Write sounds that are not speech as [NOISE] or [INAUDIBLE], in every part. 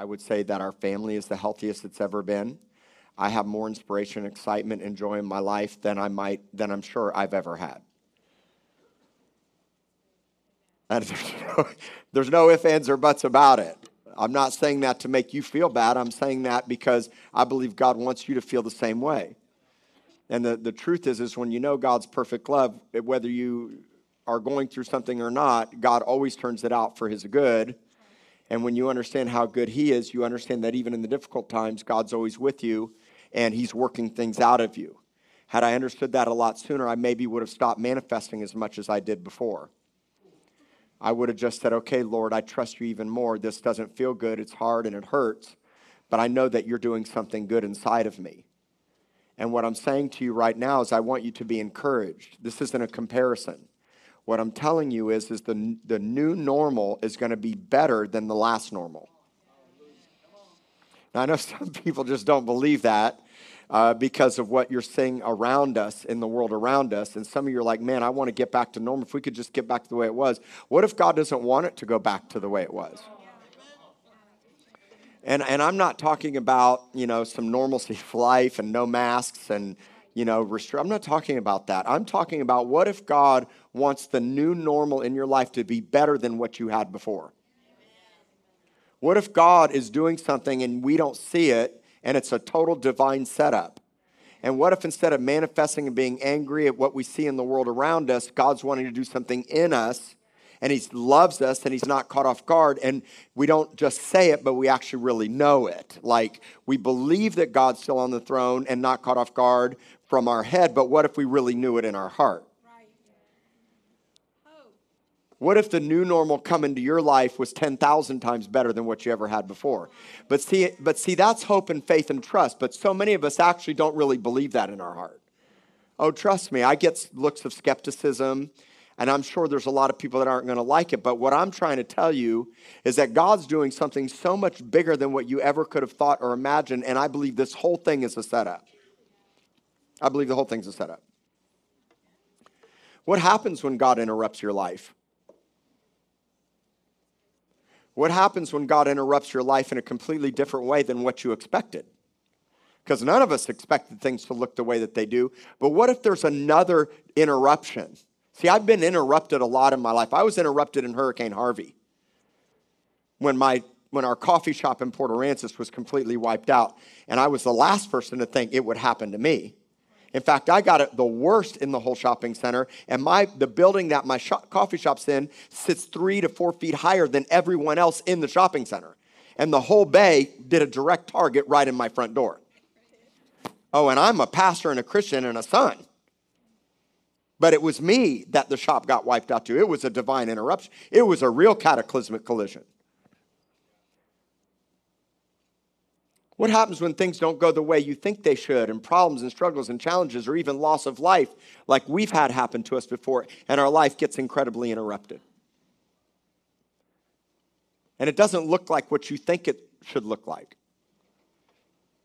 I would say that our family is the healthiest it's ever been. I have more inspiration, excitement, and joy in my life than I might, than I'm sure I've ever had. [LAUGHS] There's no, there's no ifs, ands, or buts about it. I'm not saying that to make you feel bad. I'm saying that because I believe God wants you to feel the same way. And the, the truth is, is when you know God's perfect love, whether you are going through something or not, God always turns it out for his good. And when you understand how good he is, you understand that even in the difficult times, God's always with you and he's working things out of you. Had I understood that a lot sooner, I maybe would have stopped manifesting as much as I did before. I would have just said, okay, Lord, I trust you even more. This doesn't feel good. It's hard and it hurts, but I know that you're doing something good inside of me. And what I'm saying to you right now is I want you to be encouraged. This isn't a comparison. What I'm telling you is, is the, the new normal is going to be better than the last normal. Now, I know [LAUGHS] some people just don't believe that uh, because of what you're seeing around us in the world around us. And some of you are like, man, I want to get back to normal. If we could just get back to the way it was. What if God doesn't want it to go back to the way it was? And, and I'm not talking about, you know, some normalcy of life and no masks and, you know, restri- I'm not talking about that. I'm talking about what if God wants the new normal in your life to be better than what you had before? What if God is doing something and we don't see it and it's a total divine setup? And what if instead of manifesting and being angry at what we see in the world around us, God's wanting to do something in us and He loves us and He's not caught off guard and we don't just say it, but we actually really know it. Like we believe that God's still on the throne and not caught off guard from our head, but what if we really knew it in our heart? What if the new normal coming to your life was 10,000 times better than what you ever had before? But see, but see, that's hope and faith and trust. But so many of us actually don't really believe that in our heart. Oh, trust me, I get looks of skepticism, and I'm sure there's a lot of people that aren't going to like it. But what I'm trying to tell you is that God's doing something so much bigger than what you ever could have thought or imagined. And I believe this whole thing is a setup. I believe the whole thing's a setup. What happens when God interrupts your life? What happens when God interrupts your life in a completely different way than what you expected? Because none of us expected things to look the way that they do. But what if there's another interruption? See, I've been interrupted a lot in my life. I was interrupted in Hurricane Harvey when my when our coffee shop in Port Aransas was completely wiped out, and I was the last person to think it would happen to me. In fact, I got it the worst in the whole shopping center, and my the building that my shop, coffee shop's in sits three to four feet higher than everyone else in the shopping center, and the whole bay did a direct target right in my front door. Oh, and I'm a pastor and a Christian and a son. But it was me that the shop got wiped out to. It was a divine interruption. It was a real cataclysmic collision. What happens when things don't go the way you think they should, and problems and struggles and challenges, or even loss of life, like we've had happen to us before, and our life gets incredibly interrupted? And it doesn't look like what you think it should look like.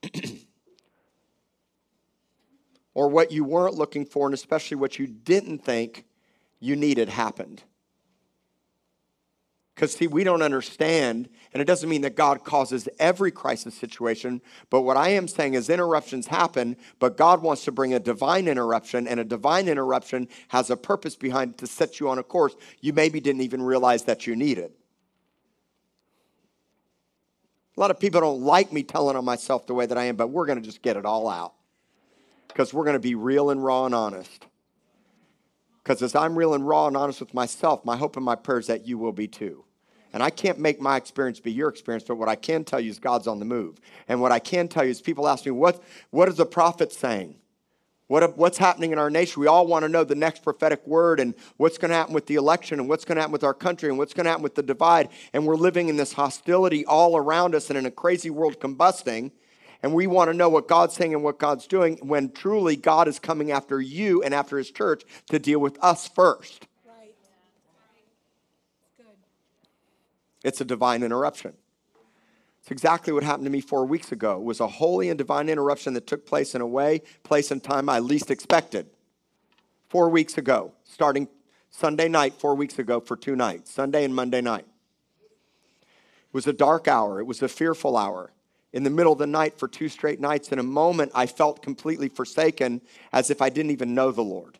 [CLEARS THROAT] or what you weren't looking for, and especially what you didn't think you needed happened. Because, see, we don't understand, and it doesn't mean that God causes every crisis situation, but what I am saying is interruptions happen, but God wants to bring a divine interruption, and a divine interruption has a purpose behind it to set you on a course you maybe didn't even realize that you needed. A lot of people don't like me telling on myself the way that I am, but we're going to just get it all out because we're going to be real and raw and honest. Because as I'm real and raw and honest with myself, my hope and my prayer is that you will be too. And I can't make my experience be your experience, but what I can tell you is God's on the move. And what I can tell you is people ask me, what, what is the prophet saying? What, what's happening in our nation? We all want to know the next prophetic word and what's going to happen with the election and what's going to happen with our country and what's going to happen with the divide. And we're living in this hostility all around us and in a crazy world combusting and we want to know what God's saying and what God's doing when truly God is coming after you and after his church to deal with us first. Right. Good. It's a divine interruption. It's exactly what happened to me four weeks ago. It was a holy and divine interruption that took place in a way, place, and time I least expected. Four weeks ago, starting Sunday night, four weeks ago for two nights, Sunday and Monday night. It was a dark hour, it was a fearful hour. In the middle of the night for two straight nights, in a moment, I felt completely forsaken as if I didn't even know the Lord.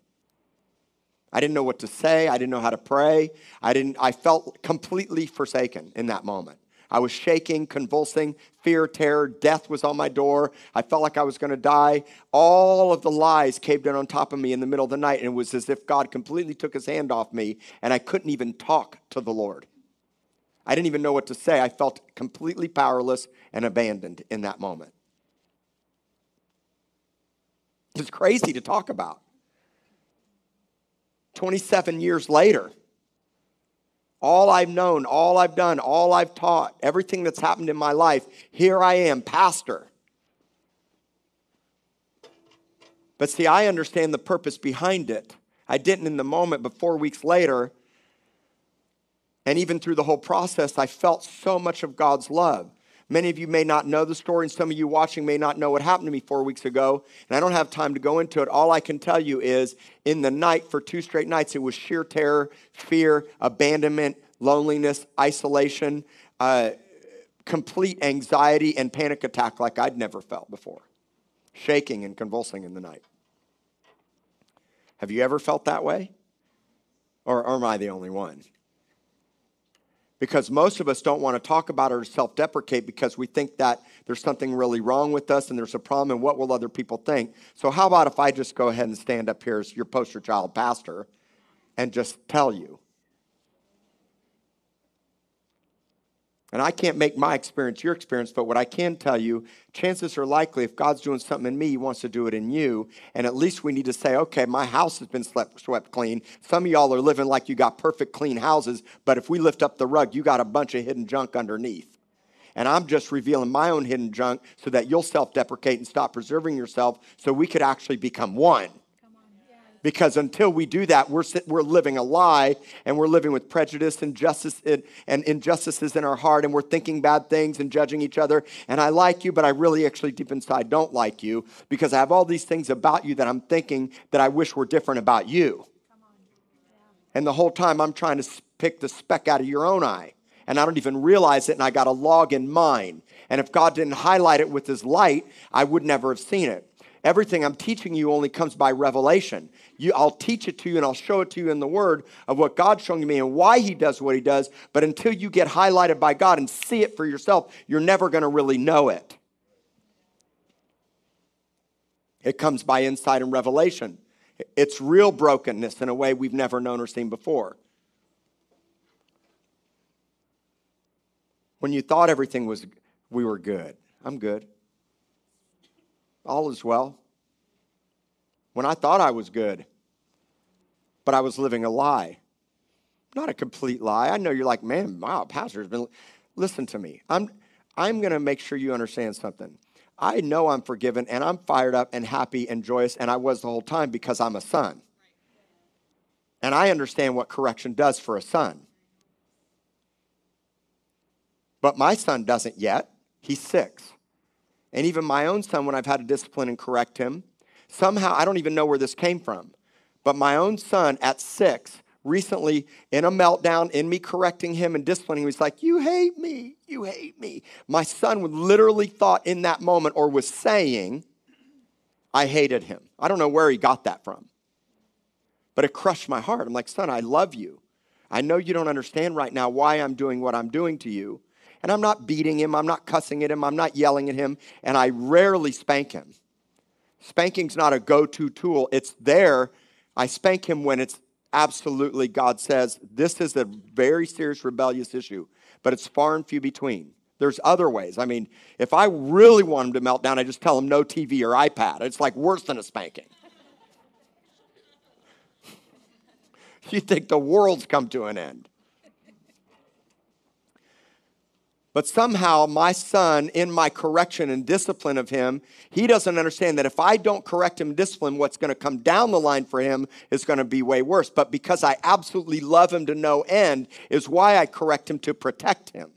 I didn't know what to say. I didn't know how to pray. I, didn't, I felt completely forsaken in that moment. I was shaking, convulsing, fear, terror, death was on my door. I felt like I was going to die. All of the lies caved in on top of me in the middle of the night, and it was as if God completely took his hand off me, and I couldn't even talk to the Lord. I didn't even know what to say. I felt completely powerless and abandoned in that moment. It's crazy to talk about. 27 years later, all I've known, all I've done, all I've taught, everything that's happened in my life, here I am, pastor. But see, I understand the purpose behind it. I didn't in the moment, but four weeks later, and even through the whole process, I felt so much of God's love. Many of you may not know the story, and some of you watching may not know what happened to me four weeks ago. And I don't have time to go into it. All I can tell you is in the night, for two straight nights, it was sheer terror, fear, abandonment, loneliness, isolation, uh, complete anxiety, and panic attack like I'd never felt before, shaking and convulsing in the night. Have you ever felt that way? Or, or am I the only one? Because most of us don't want to talk about it or self deprecate because we think that there's something really wrong with us and there's a problem and what will other people think. So, how about if I just go ahead and stand up here as your poster child pastor and just tell you? And I can't make my experience your experience, but what I can tell you, chances are likely if God's doing something in me, He wants to do it in you. And at least we need to say, okay, my house has been swept, swept clean. Some of y'all are living like you got perfect clean houses, but if we lift up the rug, you got a bunch of hidden junk underneath. And I'm just revealing my own hidden junk so that you'll self deprecate and stop preserving yourself so we could actually become one. Because until we do that, we're, we're living a lie and we're living with prejudice and justice and, and injustices in our heart and we're thinking bad things and judging each other. And I like you, but I really actually deep inside don't like you because I have all these things about you that I'm thinking that I wish were different about you. And the whole time I'm trying to pick the speck out of your own eye. And I don't even realize it, and I got a log in mine. And if God didn't highlight it with his light, I would never have seen it. Everything I'm teaching you only comes by revelation. You, I'll teach it to you and I'll show it to you in the Word of what God's showing me and why He does what He does. But until you get highlighted by God and see it for yourself, you're never going to really know it. It comes by insight and revelation. It's real brokenness in a way we've never known or seen before. When you thought everything was, we were good. I'm good all is well. When I thought I was good, but I was living a lie. Not a complete lie. I know you're like, man, wow, pastor's been. Listen to me. I'm, I'm going to make sure you understand something. I know I'm forgiven and I'm fired up and happy and joyous, and I was the whole time because I'm a son. And I understand what correction does for a son. But my son doesn't yet. He's six and even my own son, when I've had to discipline and correct him, somehow, I don't even know where this came from, but my own son at six, recently in a meltdown, in me correcting him and disciplining him, he's like, You hate me, you hate me. My son would literally thought in that moment or was saying, I hated him. I don't know where he got that from, but it crushed my heart. I'm like, Son, I love you. I know you don't understand right now why I'm doing what I'm doing to you, and I'm not beating him, I'm not cussing at him, I'm not yelling at him, and I rarely spank him. Spanking's not a go to tool, it's there. I spank him when it's absolutely, God says, this is a very serious rebellious issue, but it's far and few between. There's other ways. I mean, if I really want him to melt down, I just tell him no TV or iPad. It's like worse than a spanking. [LAUGHS] you think the world's come to an end. But somehow, my son, in my correction and discipline of him, he doesn't understand that if I don't correct him and discipline, what's going to come down the line for him is going to be way worse. But because I absolutely love him to no end, is why I correct him to protect him.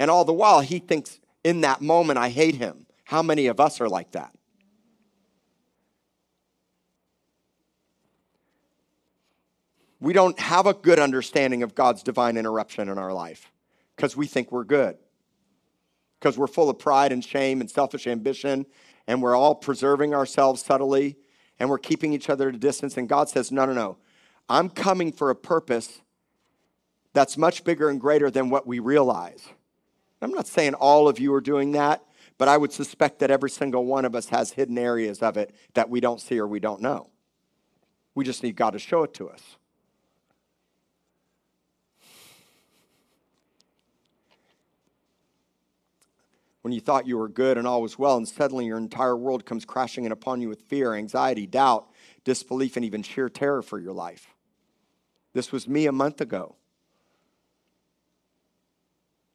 And all the while, he thinks in that moment, I hate him. How many of us are like that? We don't have a good understanding of God's divine interruption in our life. Because we think we're good. Because we're full of pride and shame and selfish ambition, and we're all preserving ourselves subtly, and we're keeping each other at a distance. And God says, No, no, no. I'm coming for a purpose that's much bigger and greater than what we realize. I'm not saying all of you are doing that, but I would suspect that every single one of us has hidden areas of it that we don't see or we don't know. We just need God to show it to us. When you thought you were good and all was well, and suddenly your entire world comes crashing in upon you with fear, anxiety, doubt, disbelief, and even sheer terror for your life. This was me a month ago.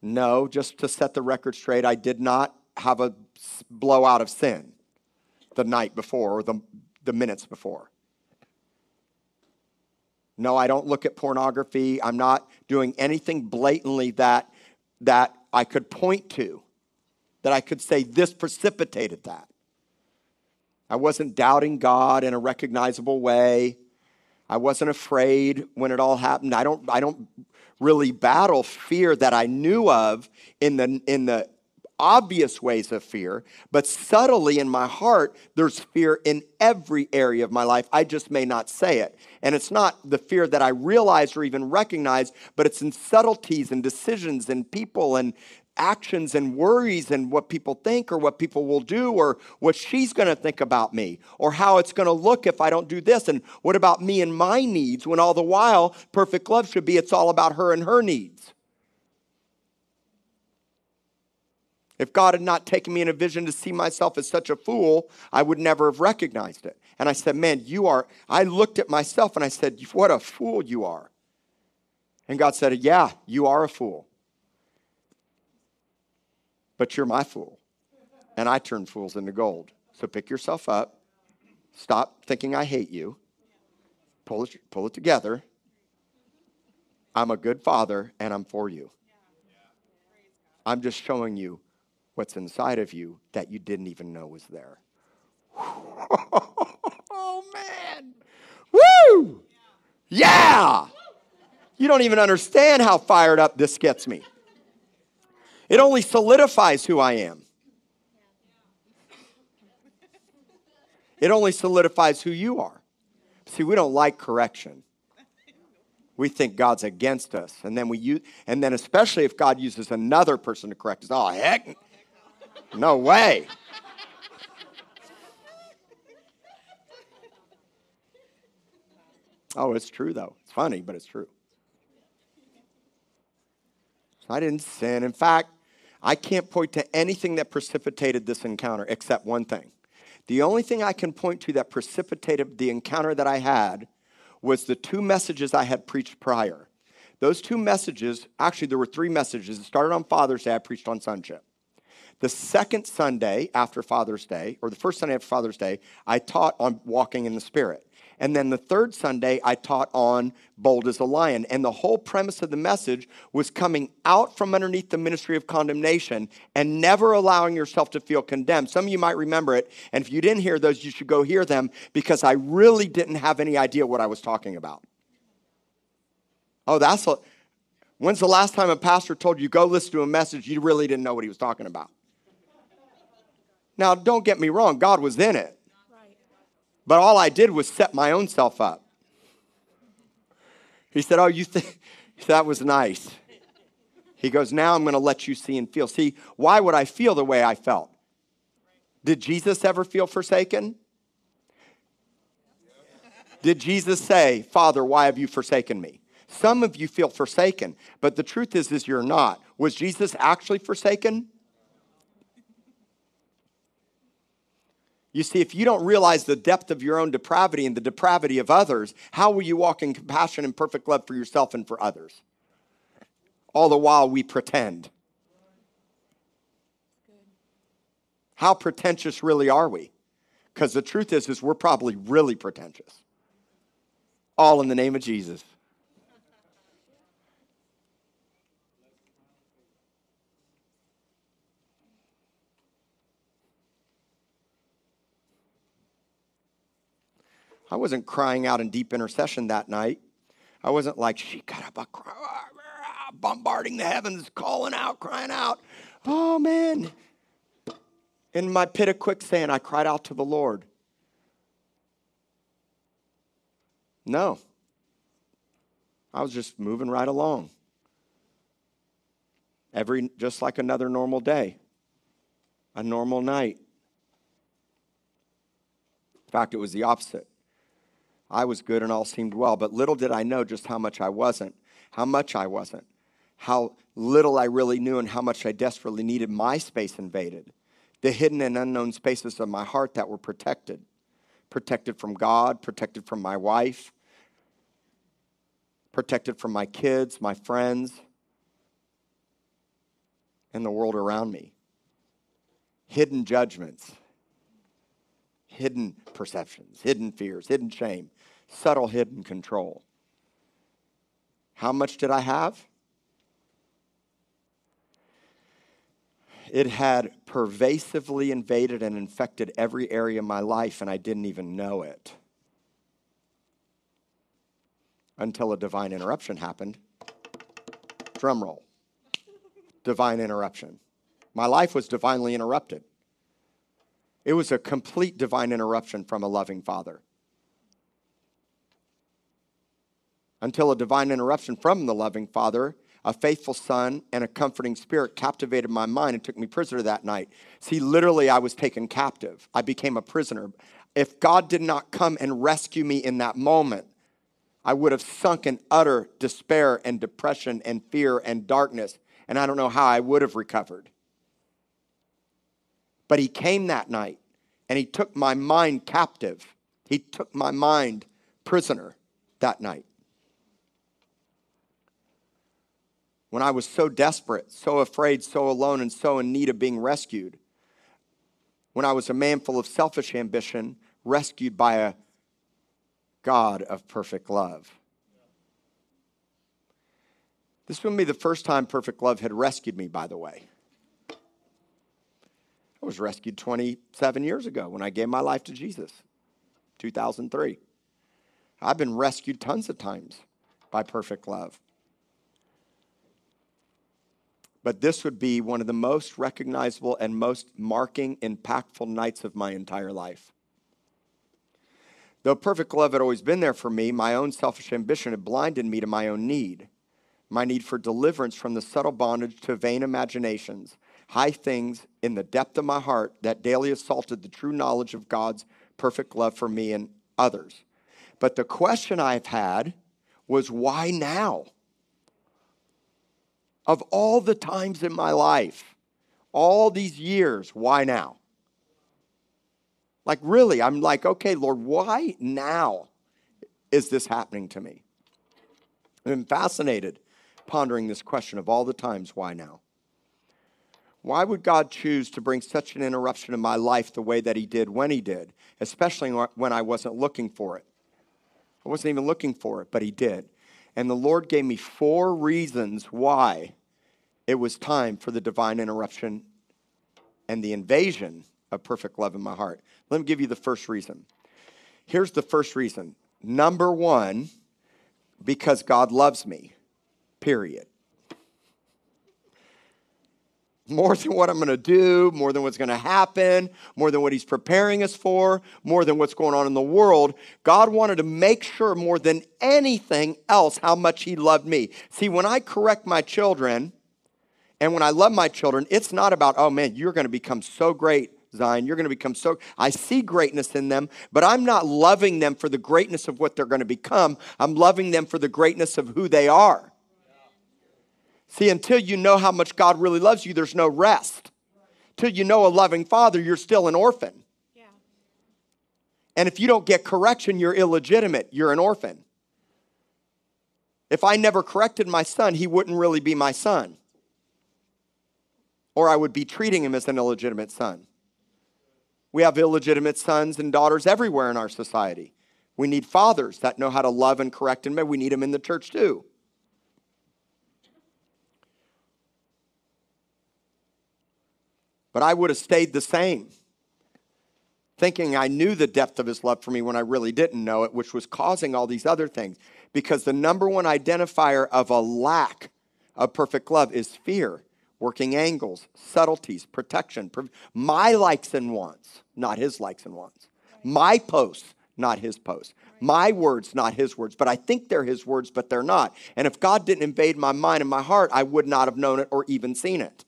No, just to set the record straight, I did not have a blowout of sin the night before or the, the minutes before. No, I don't look at pornography. I'm not doing anything blatantly that, that I could point to, that I could say this precipitated that. I wasn't doubting God in a recognizable way. I wasn't afraid when it all happened. I don't, I don't really battle fear that I knew of in the, in the obvious ways of fear, but subtly in my heart, there's fear in every area of my life. I just may not say it. And it's not the fear that I realize or even recognize, but it's in subtleties and decisions and people and actions and worries and what people think or what people will do or what she's going to think about me or how it's going to look if I don't do this and what about me and my needs when all the while perfect love should be it's all about her and her needs. If God had not taken me in a vision to see myself as such a fool, I would never have recognized it. And I said, Man, you are, I looked at myself and I said, What a fool you are. And God said, Yeah, you are a fool. But you're my fool. And I turn fools into gold. So pick yourself up. Stop thinking I hate you. Pull it, pull it together. I'm a good father and I'm for you. I'm just showing you what's inside of you that you didn't even know was there. [LAUGHS] oh, man. Woo! Yeah! You don't even understand how fired up this gets me. It only solidifies who I am. It only solidifies who you are. See, we don't like correction. We think God's against us. And then we use, and then especially if God uses another person to correct us. Oh, heck, no way. Oh, it's true though. It's funny, but it's true. I didn't sin. In fact, I can't point to anything that precipitated this encounter except one thing. The only thing I can point to that precipitated the encounter that I had was the two messages I had preached prior. Those two messages, actually, there were three messages. It started on Father's Day, I preached on sonship. The second Sunday after Father's Day, or the first Sunday after Father's Day, I taught on walking in the Spirit. And then the third Sunday, I taught on bold as a lion. And the whole premise of the message was coming out from underneath the ministry of condemnation and never allowing yourself to feel condemned. Some of you might remember it. And if you didn't hear those, you should go hear them because I really didn't have any idea what I was talking about. Oh, that's a, when's the last time a pastor told you go listen to a message you really didn't know what he was talking about? Now, don't get me wrong, God was in it. But all I did was set my own self up. He said, Oh, you think [LAUGHS] that was nice? He goes, Now I'm going to let you see and feel. See, why would I feel the way I felt? Did Jesus ever feel forsaken? Did Jesus say, Father, why have you forsaken me? Some of you feel forsaken, but the truth is, is you're not. Was Jesus actually forsaken? You see, if you don't realize the depth of your own depravity and the depravity of others, how will you walk in compassion and perfect love for yourself and for others? All the while we pretend. How pretentious really are we? Because the truth is, is we're probably really pretentious. All in the name of Jesus. I wasn't crying out in deep intercession that night. I wasn't like, she got up, bombarding the heavens, calling out, crying out. Oh man. In my pit of quicksand, I cried out to the Lord. No. I was just moving right along. Every just like another normal day. A normal night. In fact, it was the opposite. I was good and all seemed well, but little did I know just how much I wasn't, how much I wasn't, how little I really knew, and how much I desperately needed my space invaded. The hidden and unknown spaces of my heart that were protected protected from God, protected from my wife, protected from my kids, my friends, and the world around me. Hidden judgments, hidden perceptions, hidden fears, hidden shame, subtle hidden control. How much did I have? It had pervasively invaded and infected every area of my life, and I didn't even know it until a divine interruption happened. Drum roll. Divine interruption. My life was divinely interrupted. It was a complete divine interruption from a loving father. Until a divine interruption from the loving father, a faithful son, and a comforting spirit captivated my mind and took me prisoner that night. See, literally, I was taken captive. I became a prisoner. If God did not come and rescue me in that moment, I would have sunk in utter despair and depression and fear and darkness, and I don't know how I would have recovered. But he came that night and he took my mind captive. He took my mind prisoner that night. When I was so desperate, so afraid, so alone, and so in need of being rescued. When I was a man full of selfish ambition, rescued by a God of perfect love. This wouldn't be the first time perfect love had rescued me, by the way. I was rescued 27 years ago when I gave my life to Jesus, 2003. I've been rescued tons of times by perfect love. But this would be one of the most recognizable and most marking, impactful nights of my entire life. Though perfect love had always been there for me, my own selfish ambition had blinded me to my own need, my need for deliverance from the subtle bondage to vain imaginations, high things in the depth of my heart that daily assaulted the true knowledge of God's perfect love for me and others. But the question I've had was why now? Of all the times in my life, all these years, why now? Like, really, I'm like, okay, Lord, why now is this happening to me? I'm fascinated pondering this question of all the times, why now? Why would God choose to bring such an interruption in my life the way that He did when He did, especially when I wasn't looking for it? I wasn't even looking for it, but He did. And the Lord gave me four reasons why it was time for the divine interruption and the invasion of perfect love in my heart. Let me give you the first reason. Here's the first reason. Number one, because God loves me, period. More than what I'm going to do, more than what's going to happen, more than what He's preparing us for, more than what's going on in the world. God wanted to make sure more than anything else how much He loved me. See, when I correct my children and when I love my children, it's not about, oh man, you're going to become so great Zion. You're going to become so. I see greatness in them, but I'm not loving them for the greatness of what they're going to become. I'm loving them for the greatness of who they are. See, until you know how much God really loves you, there's no rest. Till you know a loving father, you're still an orphan. Yeah. And if you don't get correction, you're illegitimate. You're an orphan. If I never corrected my son, he wouldn't really be my son. Or I would be treating him as an illegitimate son. We have illegitimate sons and daughters everywhere in our society. We need fathers that know how to love and correct, and we need them in the church too. But I would have stayed the same, thinking I knew the depth of his love for me when I really didn't know it, which was causing all these other things. Because the number one identifier of a lack of perfect love is fear, working angles, subtleties, protection, my likes and wants, not his likes and wants, my posts, not his posts, my words, not his words. But I think they're his words, but they're not. And if God didn't invade my mind and my heart, I would not have known it or even seen it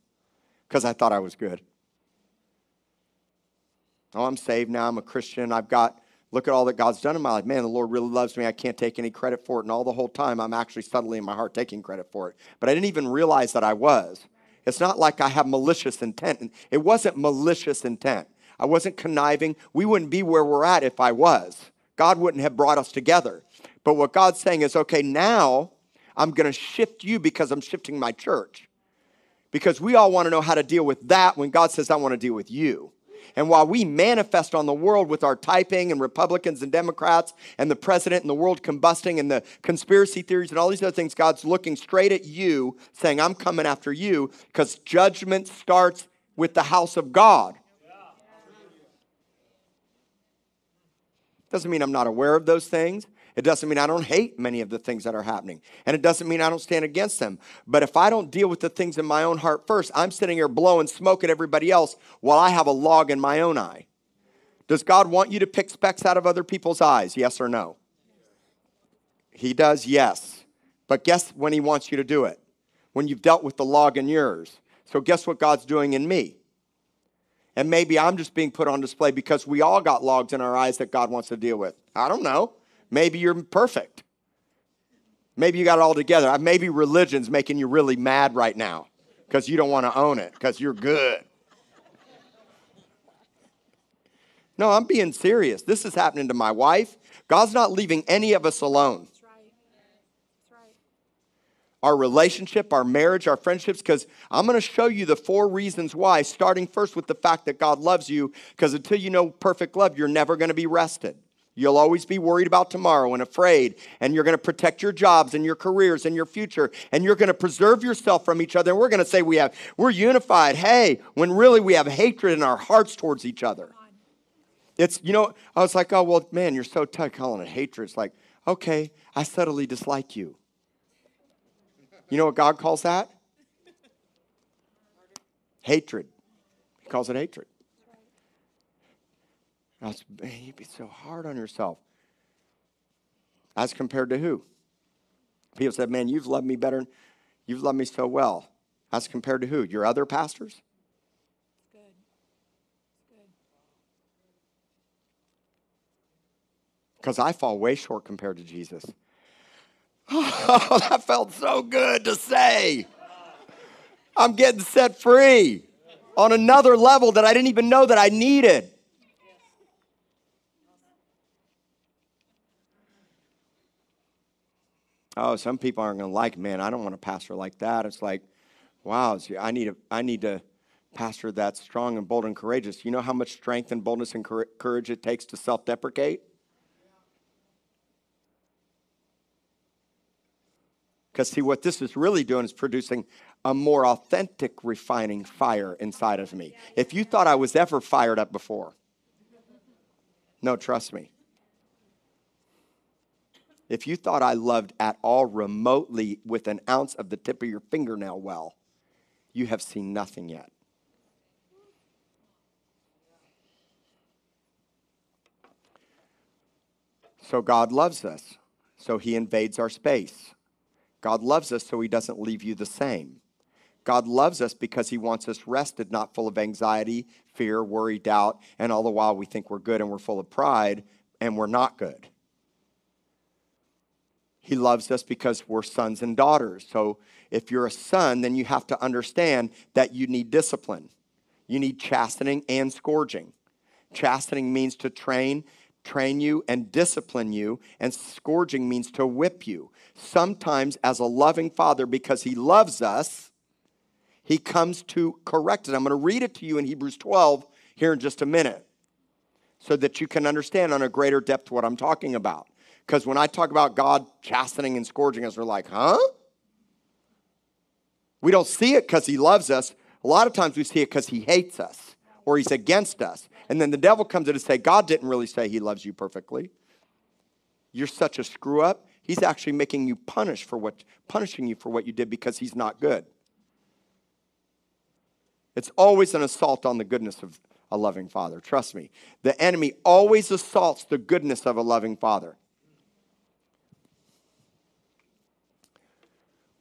because I thought I was good. Oh, I'm saved now. I'm a Christian. I've got, look at all that God's done in my life. Man, the Lord really loves me. I can't take any credit for it. And all the whole time, I'm actually subtly in my heart taking credit for it. But I didn't even realize that I was. It's not like I have malicious intent. It wasn't malicious intent. I wasn't conniving. We wouldn't be where we're at if I was. God wouldn't have brought us together. But what God's saying is, okay, now I'm going to shift you because I'm shifting my church. Because we all want to know how to deal with that when God says, I want to deal with you. And while we manifest on the world with our typing and Republicans and Democrats and the president and the world combusting and the conspiracy theories and all these other things, God's looking straight at you, saying, I'm coming after you because judgment starts with the house of God. Doesn't mean I'm not aware of those things. It doesn't mean I don't hate many of the things that are happening. And it doesn't mean I don't stand against them. But if I don't deal with the things in my own heart first, I'm sitting here blowing smoke at everybody else while I have a log in my own eye. Does God want you to pick specks out of other people's eyes? Yes or no? He does, yes. But guess when He wants you to do it? When you've dealt with the log in yours. So, guess what God's doing in me? And maybe I'm just being put on display because we all got logs in our eyes that God wants to deal with. I don't know. Maybe you're perfect. Maybe you got it all together. Uh, maybe religion's making you really mad right now because you don't want to own it because you're good. No, I'm being serious. This is happening to my wife. God's not leaving any of us alone. That's right. That's right. Our relationship, our marriage, our friendships, because I'm going to show you the four reasons why, starting first with the fact that God loves you, because until you know perfect love, you're never going to be rested. You'll always be worried about tomorrow and afraid, and you're going to protect your jobs and your careers and your future, and you're going to preserve yourself from each other. And we're going to say we have we're unified. Hey, when really we have hatred in our hearts towards each other. It's you know I was like, oh well, man, you're so tough calling it hatred. It's like, okay, I subtly dislike you. You know what God calls that? Hatred. He calls it hatred. Was, man, you'd be so hard on yourself. As compared to who? People said, man, you've loved me better. You've loved me so well. As compared to who? Your other pastors? Good. Good. Because I fall way short compared to Jesus. [LAUGHS] Oh, that felt so good to say. I'm getting set free on another level that I didn't even know that I needed. Oh, some people aren't going to like, man, I don't want a pastor like that. It's like, wow, I need a, I need a pastor that's strong and bold and courageous. You know how much strength and boldness and courage it takes to self-deprecate? Because, see, what this is really doing is producing a more authentic refining fire inside of me. If you thought I was ever fired up before, no, trust me. If you thought I loved at all remotely with an ounce of the tip of your fingernail well, you have seen nothing yet. So God loves us, so he invades our space. God loves us, so he doesn't leave you the same. God loves us because he wants us rested, not full of anxiety, fear, worry, doubt, and all the while we think we're good and we're full of pride and we're not good. He loves us because we're sons and daughters. So if you're a son, then you have to understand that you need discipline. You need chastening and scourging. Chastening means to train, train you and discipline you, and scourging means to whip you. Sometimes, as a loving father, because he loves us, he comes to correct it. I'm going to read it to you in Hebrews 12 here in just a minute so that you can understand on a greater depth what I'm talking about. Because when I talk about God chastening and scourging us, we're like, huh? We don't see it because he loves us. A lot of times we see it because he hates us or he's against us. And then the devil comes in and say, God didn't really say he loves you perfectly. You're such a screw up. He's actually making you punish for what punishing you for what you did because he's not good. It's always an assault on the goodness of a loving father. Trust me. The enemy always assaults the goodness of a loving father.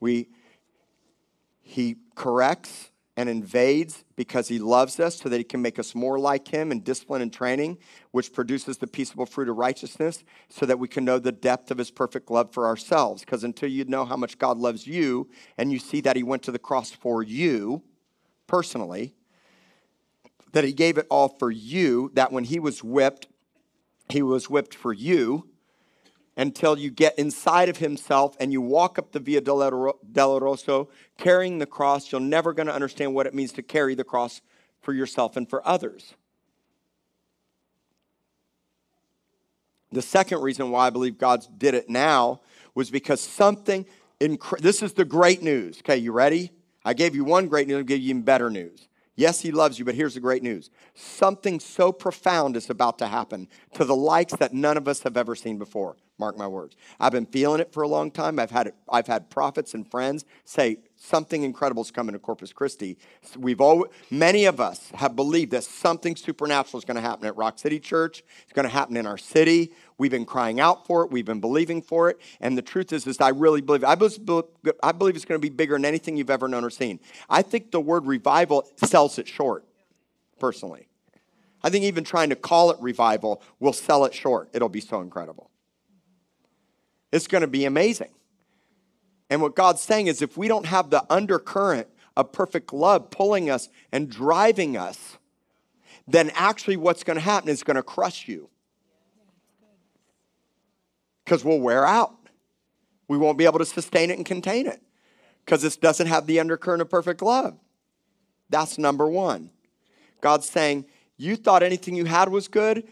We he corrects and invades because he loves us so that he can make us more like him in discipline and training, which produces the peaceable fruit of righteousness so that we can know the depth of his perfect love for ourselves. Because until you know how much God loves you and you see that he went to the cross for you personally, that he gave it all for you, that when he was whipped, he was whipped for you until you get inside of himself and you walk up the Via Doloroso carrying the cross. You're never going to understand what it means to carry the cross for yourself and for others. The second reason why I believe God did it now was because something, inc- this is the great news. Okay, you ready? I gave you one great news, I'll give you even better news. Yes, he loves you, but here's the great news. Something so profound is about to happen to the likes that none of us have ever seen before. Mark my words. I've been feeling it for a long time. I've had I've had prophets and friends say something incredible is coming to Corpus Christi. We've all many of us have believed that something supernatural is going to happen at Rock City Church. It's going to happen in our city. We've been crying out for it. We've been believing for it. And the truth is, is I really believe. I believe, I believe it's going to be bigger than anything you've ever known or seen. I think the word revival sells it short, personally. I think even trying to call it revival will sell it short. It'll be so incredible. It's going to be amazing. And what God's saying is if we don't have the undercurrent of perfect love pulling us and driving us, then actually what's going to happen is going to crush you. Because we'll wear out. We won't be able to sustain it and contain it because this doesn't have the undercurrent of perfect love. That's number one. God's saying, You thought anything you had was good.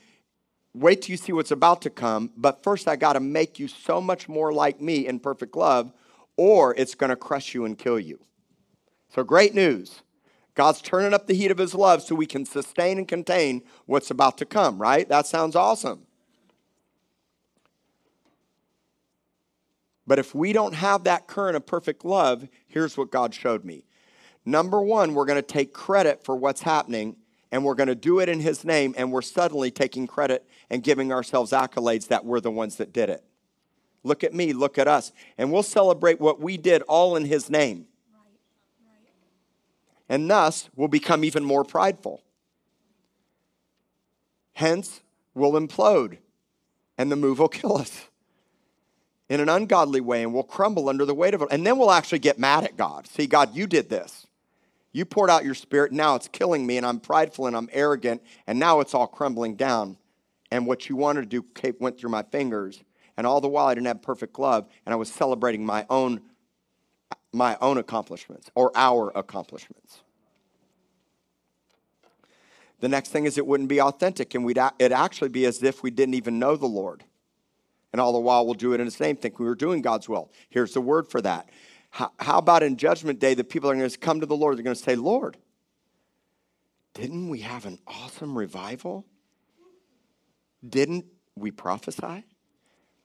Wait till you see what's about to come. But first, I got to make you so much more like me in perfect love, or it's going to crush you and kill you. So, great news. God's turning up the heat of his love so we can sustain and contain what's about to come, right? That sounds awesome. But if we don't have that current of perfect love, here's what God showed me. Number one, we're going to take credit for what's happening and we're going to do it in his name, and we're suddenly taking credit and giving ourselves accolades that we're the ones that did it. Look at me, look at us. And we'll celebrate what we did all in his name. And thus, we'll become even more prideful. Hence, we'll implode, and the move will kill us in an ungodly way, and we'll crumble under the weight of it. And then we'll actually get mad at God. See, God, you did this. You poured out your spirit, now it's killing me, and I'm prideful and I'm arrogant, and now it's all crumbling down. And what you wanted to do went through my fingers. And all the while, I didn't have perfect love, and I was celebrating my own, my own accomplishments or our accomplishments. The next thing is it wouldn't be authentic, and we'd, it'd actually be as if we didn't even know the Lord. And all the while, we'll do it in His name, think we were doing God's will. Here's the word for that how, how about in Judgment Day, the people are going to come to the Lord, they're going to say, Lord, didn't we have an awesome revival? Didn't we prophesy?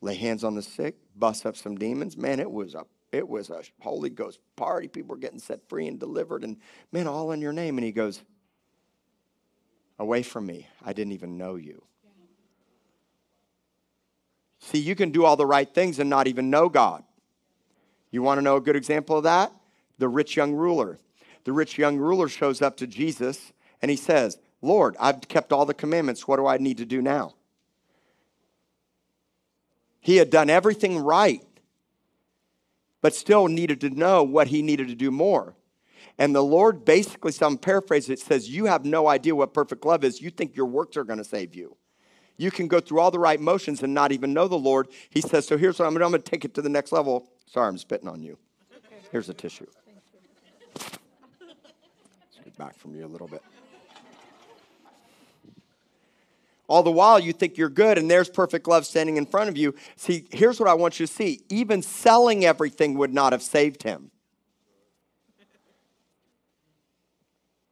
Lay hands on the sick, bust up some demons? Man, it was a it was a Holy Ghost party. People were getting set free and delivered, and man, all in your name. And he goes, Away from me. I didn't even know you. See, you can do all the right things and not even know God. You want to know a good example of that? The rich young ruler. The rich young ruler shows up to Jesus and he says, Lord, I've kept all the commandments. What do I need to do now? He had done everything right, but still needed to know what he needed to do more. And the Lord basically, some paraphrase it says, You have no idea what perfect love is. You think your works are going to save you. You can go through all the right motions and not even know the Lord. He says, So here's what I'm, I'm going to take it to the next level. Sorry, I'm spitting on you. Here's a tissue. Let's get back from you a little bit. All the while, you think you're good, and there's perfect love standing in front of you. See, here's what I want you to see. Even selling everything would not have saved him.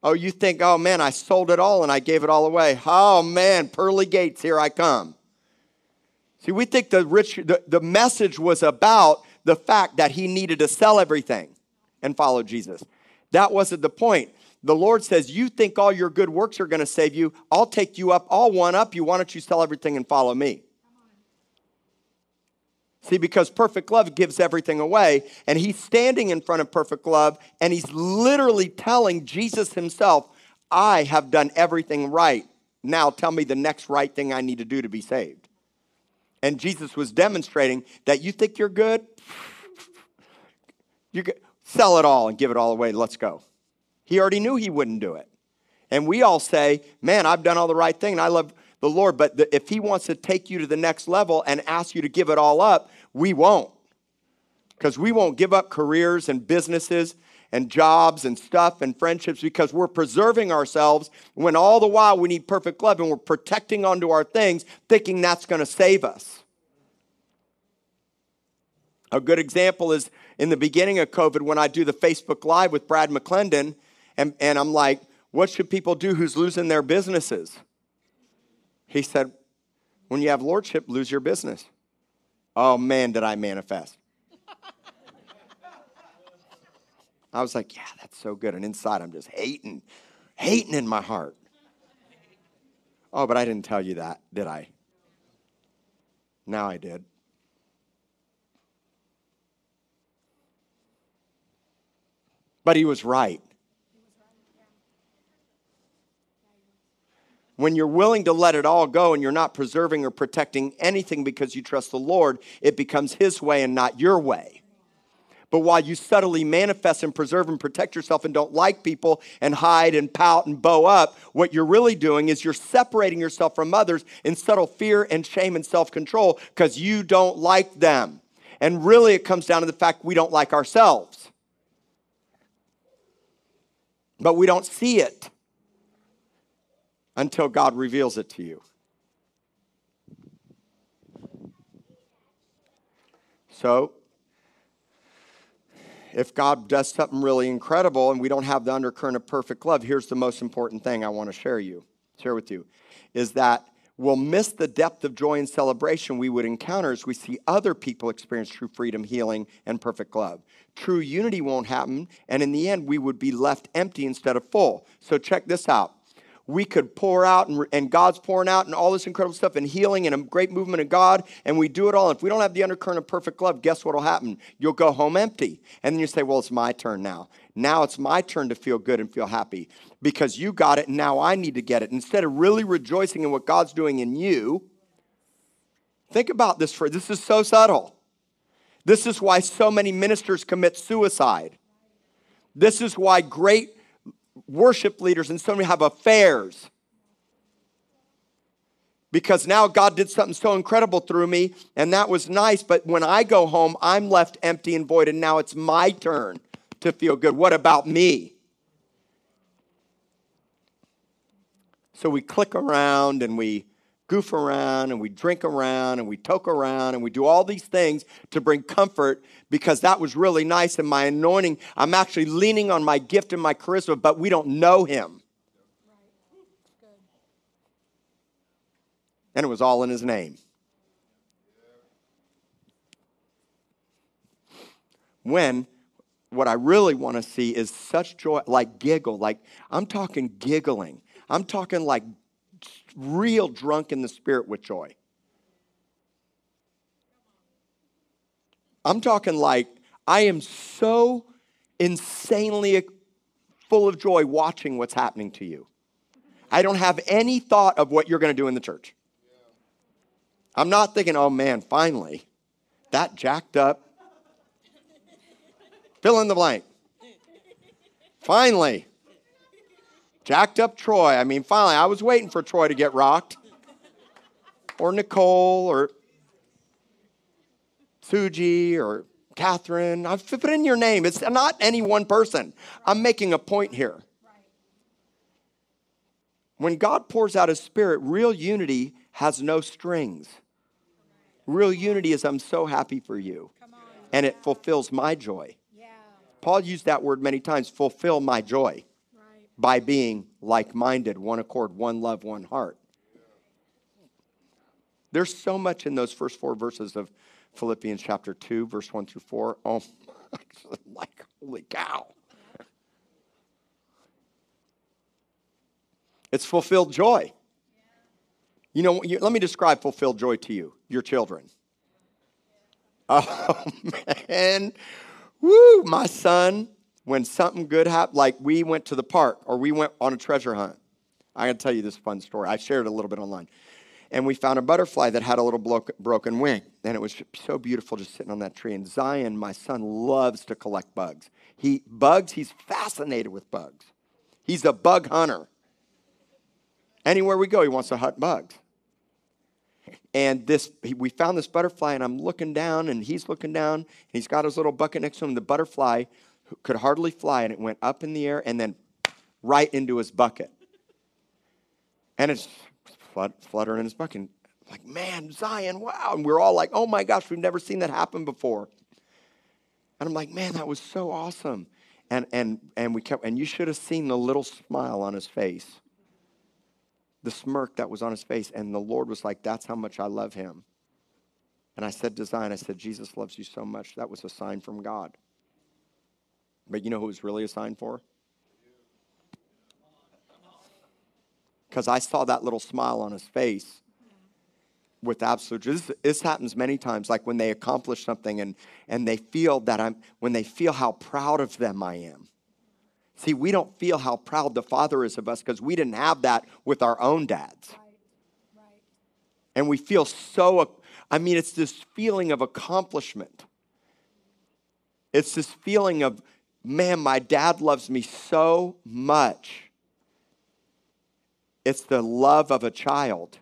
Oh, you think, oh man, I sold it all and I gave it all away. Oh man, pearly gates, here I come. See, we think the rich the, the message was about the fact that he needed to sell everything and follow Jesus. That wasn't the point. The Lord says, You think all your good works are going to save you. I'll take you up, I'll one up you. Why don't you sell everything and follow me? See, because perfect love gives everything away, and he's standing in front of perfect love, and he's literally telling Jesus himself, I have done everything right. Now tell me the next right thing I need to do to be saved. And Jesus was demonstrating that you think you're good, you sell it all and give it all away. Let's go. He already knew he wouldn't do it. And we all say, Man, I've done all the right thing and I love the Lord. But the, if he wants to take you to the next level and ask you to give it all up, we won't. Because we won't give up careers and businesses and jobs and stuff and friendships because we're preserving ourselves when all the while we need perfect love and we're protecting onto our things thinking that's going to save us. A good example is in the beginning of COVID when I do the Facebook Live with Brad McClendon, and, and I'm like, what should people do who's losing their businesses? He said, when you have lordship, lose your business. Oh man, did I manifest. I was like, yeah, that's so good. And inside, I'm just hating, hating in my heart. Oh, but I didn't tell you that, did I? Now I did. But he was right. When you're willing to let it all go and you're not preserving or protecting anything because you trust the Lord, it becomes his way and not your way. But while you subtly manifest and preserve and protect yourself and don't like people and hide and pout and bow up, what you're really doing is you're separating yourself from others in subtle fear and shame and self control because you don't like them. And really, it comes down to the fact we don't like ourselves. But we don't see it until God reveals it to you. So, if God does something really incredible and we don't have the undercurrent of perfect love, here's the most important thing I want to share you, share with you, is that we'll miss the depth of joy and celebration we would encounter as we see other people experience true freedom, healing, and perfect love. True unity won't happen, and in the end, we would be left empty instead of full. So check this out we could pour out and, and, God's pouring out and all this incredible stuff and healing and a great movement of God, and we do it all. And If we don't have the undercurrent of perfect love, guess what will happen? You'll go home empty. And then you say, Well, it's my turn now. Now it's my turn to feel good and feel happy because you got it and now I need to get it. Instead of really rejoicing in what God's doing in you, think about this for this is so subtle. This is why so many ministers commit suicide. This is why great worship leaders and so many have affairs. Because now God did something so incredible through me, and that was nice. But when I go home, I'm left empty and void, and now it's my turn to feel good. What about me? So we click around and we goof around and we drink around and we toke around and we do all these things to bring comfort because that was really nice and my anointing. I'm actually leaning on my gift and my charisma, but we don't know him. And it was all in his name. When what I really want to see is such joy, like giggle, like I'm talking giggling. I'm talking like real drunk in the spirit with joy. I'm talking like I am so insanely full of joy watching what's happening to you. I don't have any thought of what you're going to do in the church. I'm not thinking, oh man, finally, that jacked up. Fill in the blank. Finally, Jacked up Troy. I mean, finally, I was waiting for Troy to get rocked. Or Nicole, or Suji, or Catherine. I've put in your name. It's not any one person. I'm making a point here. When God pours out his spirit, real unity has no strings. Real unity is, I'm so happy for you. And it fulfills my joy. Paul used that word many times fulfill my joy by being like minded, one accord, one love, one heart. There's so much in those first four verses of Philippians chapter 2, verse 1 through 4. Oh, [LAUGHS] like, holy cow. It's fulfilled joy. You know, you, let me describe fulfilled joy to you, your children. [LAUGHS] Oh, man. Woo, my son, when something good happened, like we went to the park or we went on a treasure hunt. I gotta tell you this fun story. I shared it a little bit online. And we found a butterfly that had a little blo- broken wing. And it was so beautiful just sitting on that tree. And Zion, my son, loves to collect bugs. He bugs, he's fascinated with bugs. He's a bug hunter. Anywhere we go, he wants to hunt bugs. And this, we found this butterfly, and I'm looking down, and he's looking down, and he's got his little bucket next to him. The butterfly could hardly fly, and it went up in the air and then right into his bucket. And it's fluttering in his bucket. Like, man, Zion, wow. And we're all like, oh my gosh, we've never seen that happen before. And I'm like, man, that was so awesome. And and and we kept and you should have seen the little smile on his face. The smirk that was on his face. And the Lord was like, That's how much I love him. And I said to Zion, I said, Jesus loves you so much. That was a sign from God. But you know who it was really a sign for? Because I saw that little smile on his face with absolute this, this happens many times like when they accomplish something and and they feel that i'm when they feel how proud of them i am see we don't feel how proud the father is of us because we didn't have that with our own dads right. Right. and we feel so i mean it's this feeling of accomplishment it's this feeling of man my dad loves me so much it's the love of a child.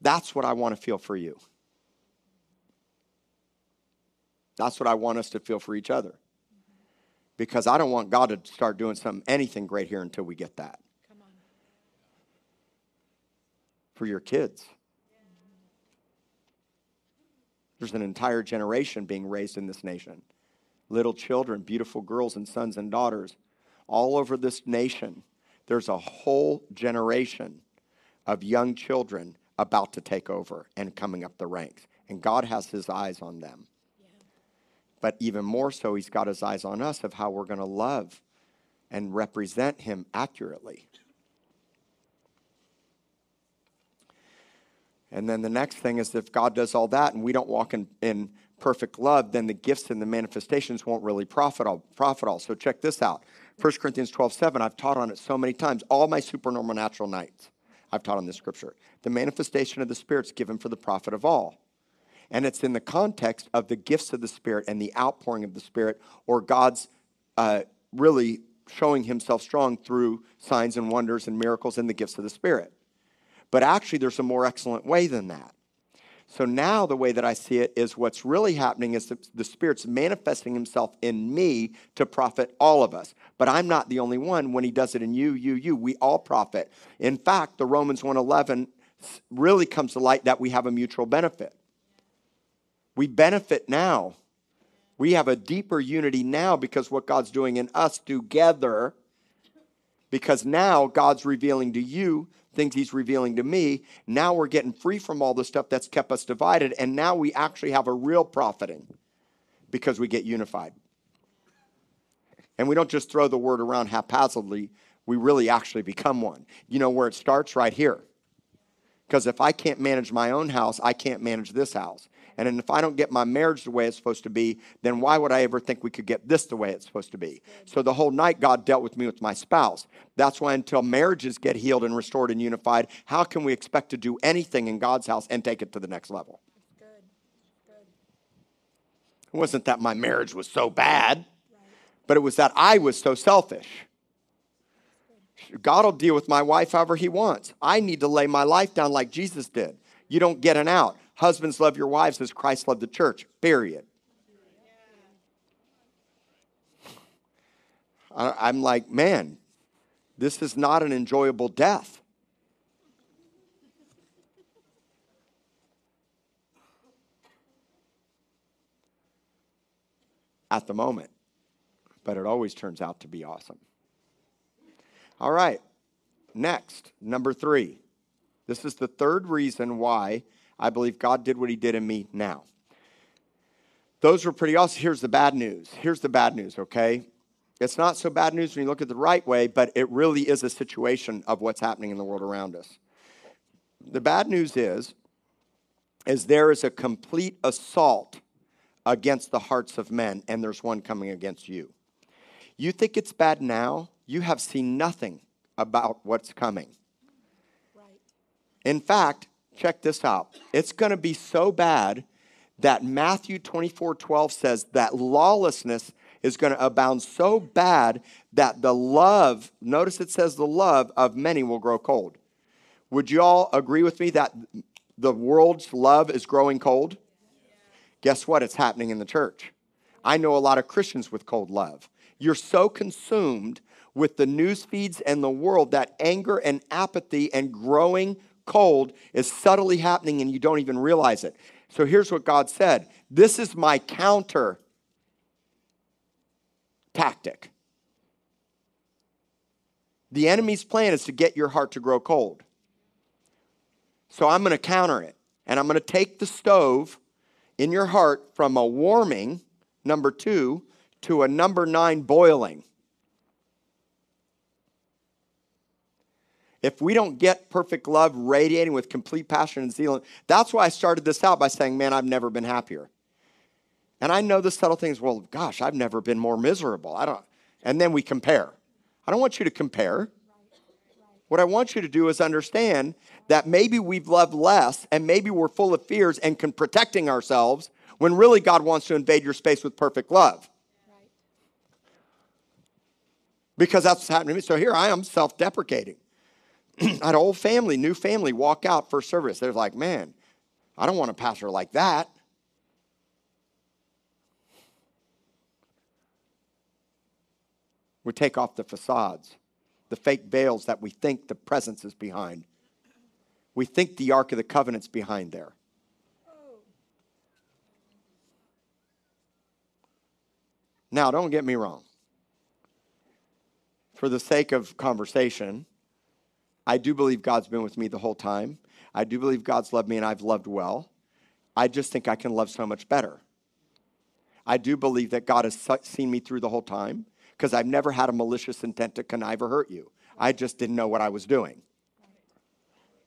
That's what I want to feel for you. That's what I want us to feel for each other. Because I don't want God to start doing something, anything great here until we get that. For your kids. There's an entire generation being raised in this nation. Little children, beautiful girls and sons and daughters all over this nation there's a whole generation of young children about to take over and coming up the ranks. And God has his eyes on them. Yeah. But even more so, he's got his eyes on us of how we're going to love and represent him accurately. And then the next thing is if God does all that and we don't walk in, in perfect love, then the gifts and the manifestations won't really profit all. Profit all. So check this out. 1 Corinthians 12, 7, I've taught on it so many times. All my supernormal natural nights, I've taught on this scripture. The manifestation of the Spirit's given for the profit of all. And it's in the context of the gifts of the Spirit and the outpouring of the Spirit, or God's uh, really showing himself strong through signs and wonders and miracles and the gifts of the Spirit. But actually, there's a more excellent way than that. So now the way that I see it is what's really happening is the, the, Spirit's manifesting Himself in me to profit all of us. But I'm not the only one. When He does it in you, you, you, we all profit. In fact, the Romans 1:11 really comes to light that we have a mutual benefit. We benefit now. We have a deeper unity now because what God's doing in us together. Because now God's revealing to you things he's revealing to me. Now we're getting free from all the stuff that's kept us divided, and now we actually have a real profiting because we get unified. And we don't just throw the word around haphazardly, we really actually become one. You know where it starts? Right here. Because if I can't manage my own house, I can't manage this house. And if I don't get my marriage the way it's supposed to be, then why would I ever think we could get this the way it's supposed to be? So the whole night, God dealt with me with my spouse. That's why until marriages get healed and restored and unified, how can we expect to do anything in God's house and take it to the next level? Good. Good. It wasn't that my marriage was so bad, but it was that I was so selfish. God will deal with my wife however he wants. I need to lay my life down like Jesus did. You don't get an out. Husbands, love your wives as Christ loved the church, period. I'm like, man, this is not an enjoyable death. At the moment, but it always turns out to be awesome. All right, next, number three This is the third reason why I believe God did what he did in me now. Those were pretty awesome. Here's the bad news. Here's the bad news, okay? It's not so bad news when you look at the right way, but it really is a situation of what's happening in the world around us. The bad news is is there is a complete assault against the hearts of men and there's one coming against you. You think it's bad now? You have seen nothing about what's coming. Right. In fact, check this out. It's going to be so bad that Matthew 24 12 says that lawlessness is going to abound so bad that the love, notice it says the love of many will grow cold. Would you all agree with me that the world's love is growing cold? Guess what? It's happening in the church. I know a lot of Christians with cold love. You're so consumed with the news feeds and the world that anger and apathy and growing cold is subtly happening and you don't even realize it. So here's what God said This is my counter tactic. The enemy's plan is to get your heart to grow cold. So I'm going to counter it. And I'm going to take the stove in your heart from a warming, number two, to a number nine boiling. If we don't get perfect love radiating with complete passion and zeal, that's why I started this out by saying, man, I've never been happier. And I know the subtle things, well, gosh, I've never been more miserable. I don't, and then we compare. I don't want you to compare. What I want you to do is understand that maybe we've loved less and maybe we're full of fears and can protecting ourselves when really God wants to invade your space with perfect love. Because that's what's happening to me. So here I am self deprecating. I [CLEARS THROAT] had a whole family, new family, walk out for service. They're like, man, I don't want a pastor like that. We take off the facades, the fake veils that we think the presence is behind. We think the Ark of the Covenant's behind there. Now, don't get me wrong. For the sake of conversation, I do believe God's been with me the whole time. I do believe God's loved me and I've loved well. I just think I can love so much better. I do believe that God has seen me through the whole time because I've never had a malicious intent to connive or hurt you. I just didn't know what I was doing.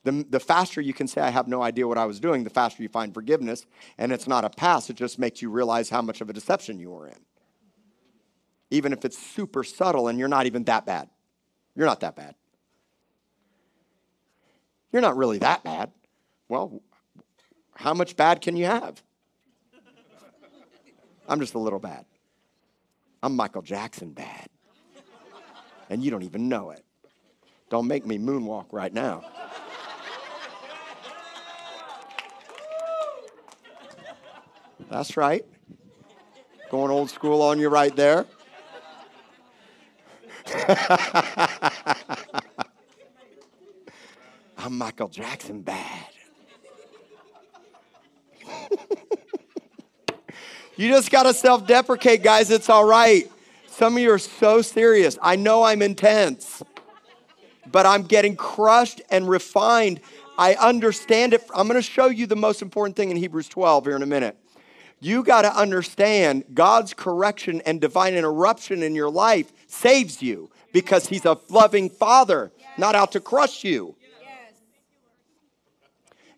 The, the faster you can say, I have no idea what I was doing, the faster you find forgiveness. And it's not a pass, it just makes you realize how much of a deception you were in. Even if it's super subtle and you're not even that bad. You're not that bad. You're not really that bad. Well, how much bad can you have? I'm just a little bad. I'm Michael Jackson bad. And you don't even know it. Don't make me moonwalk right now. That's right. Going old school on you right there. [LAUGHS] I'm Michael Jackson bad. [LAUGHS] You just got to self deprecate, guys. It's all right. Some of you are so serious. I know I'm intense, but I'm getting crushed and refined. I understand it. I'm going to show you the most important thing in Hebrews 12 here in a minute. You got to understand God's correction and divine interruption in your life saves you because He's a loving Father, not out to crush you.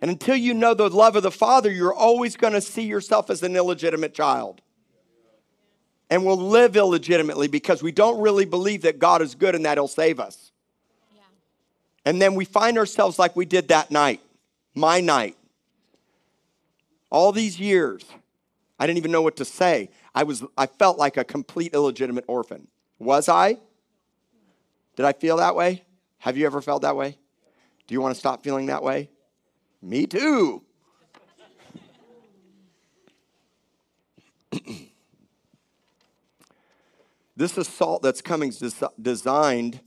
And until you know the love of the Father, you're always going to see yourself as an illegitimate child. And will live illegitimately because we don't really believe that God is good and that He'll save us. Yeah. And then we find ourselves like we did that night, my night. All these years, I didn't even know what to say. I, was, I felt like a complete illegitimate orphan. Was I? Did I feel that way? Have you ever felt that way? Do you want to stop feeling that way? Me too. this assault that's coming is designed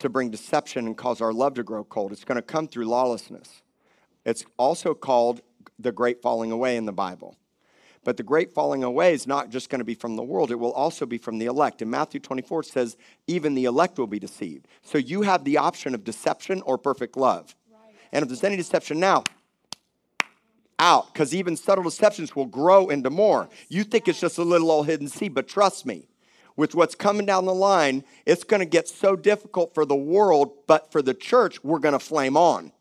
to bring deception and cause our love to grow cold. It's going to come through lawlessness. It's also called the great falling away in the Bible. But the great falling away is not just going to be from the world, it will also be from the elect. And Matthew 24, says, even the elect will be deceived. So you have the option of deception or perfect love. And if there's any deception now, out, because even subtle deceptions will grow into more. You think it's just a little old hidden seed, but trust me, with what's coming down the line, it's going to get so difficult for the world, but for the church, we're going to flame on.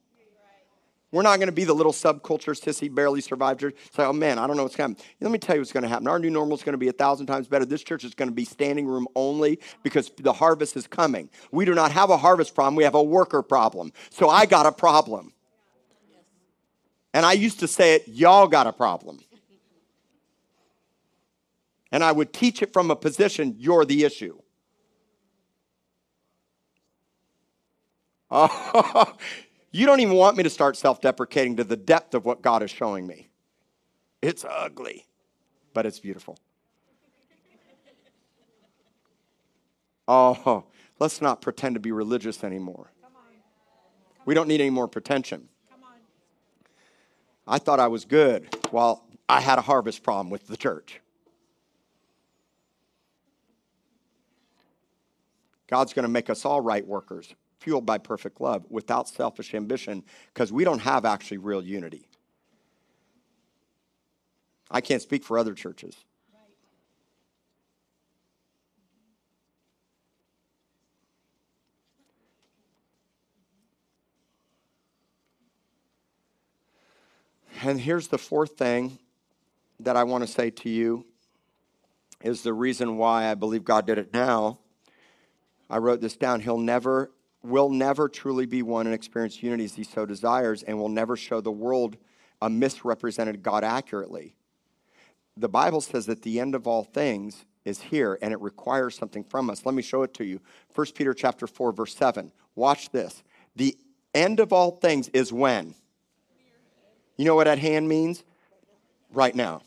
We're not going to be the little subculture sissy barely survived church. Say, oh man, I don't know what's coming. Let me tell you what's going to happen. Our new normal is going to be a thousand times better. This church is going to be standing room only because the harvest is coming. We do not have a harvest problem. We have a worker problem. So I got a problem. And I used to say it, y'all got a problem. And I would teach it from a position, you're the issue. [LAUGHS] Oh, you don't even want me to start self deprecating to the depth of what God is showing me. It's ugly, but it's beautiful. Oh, let's not pretend to be religious anymore. We don't need any more pretension. I thought I was good while I had a harvest problem with the church. God's going to make us all right workers fueled by perfect love without selfish ambition because we don't have actually real unity. I can't speak for other churches. And here's the fourth thing that I want to say to you is the reason why I believe God did it now. I wrote this down. He'll never will never truly be one and experience unity as he so desires, and will never show the world a misrepresented God accurately. The Bible says that the end of all things is here and it requires something from us. Let me show it to you. 1 Peter chapter 4 verse 7. Watch this. The end of all things is when? You know what at hand means? Right now.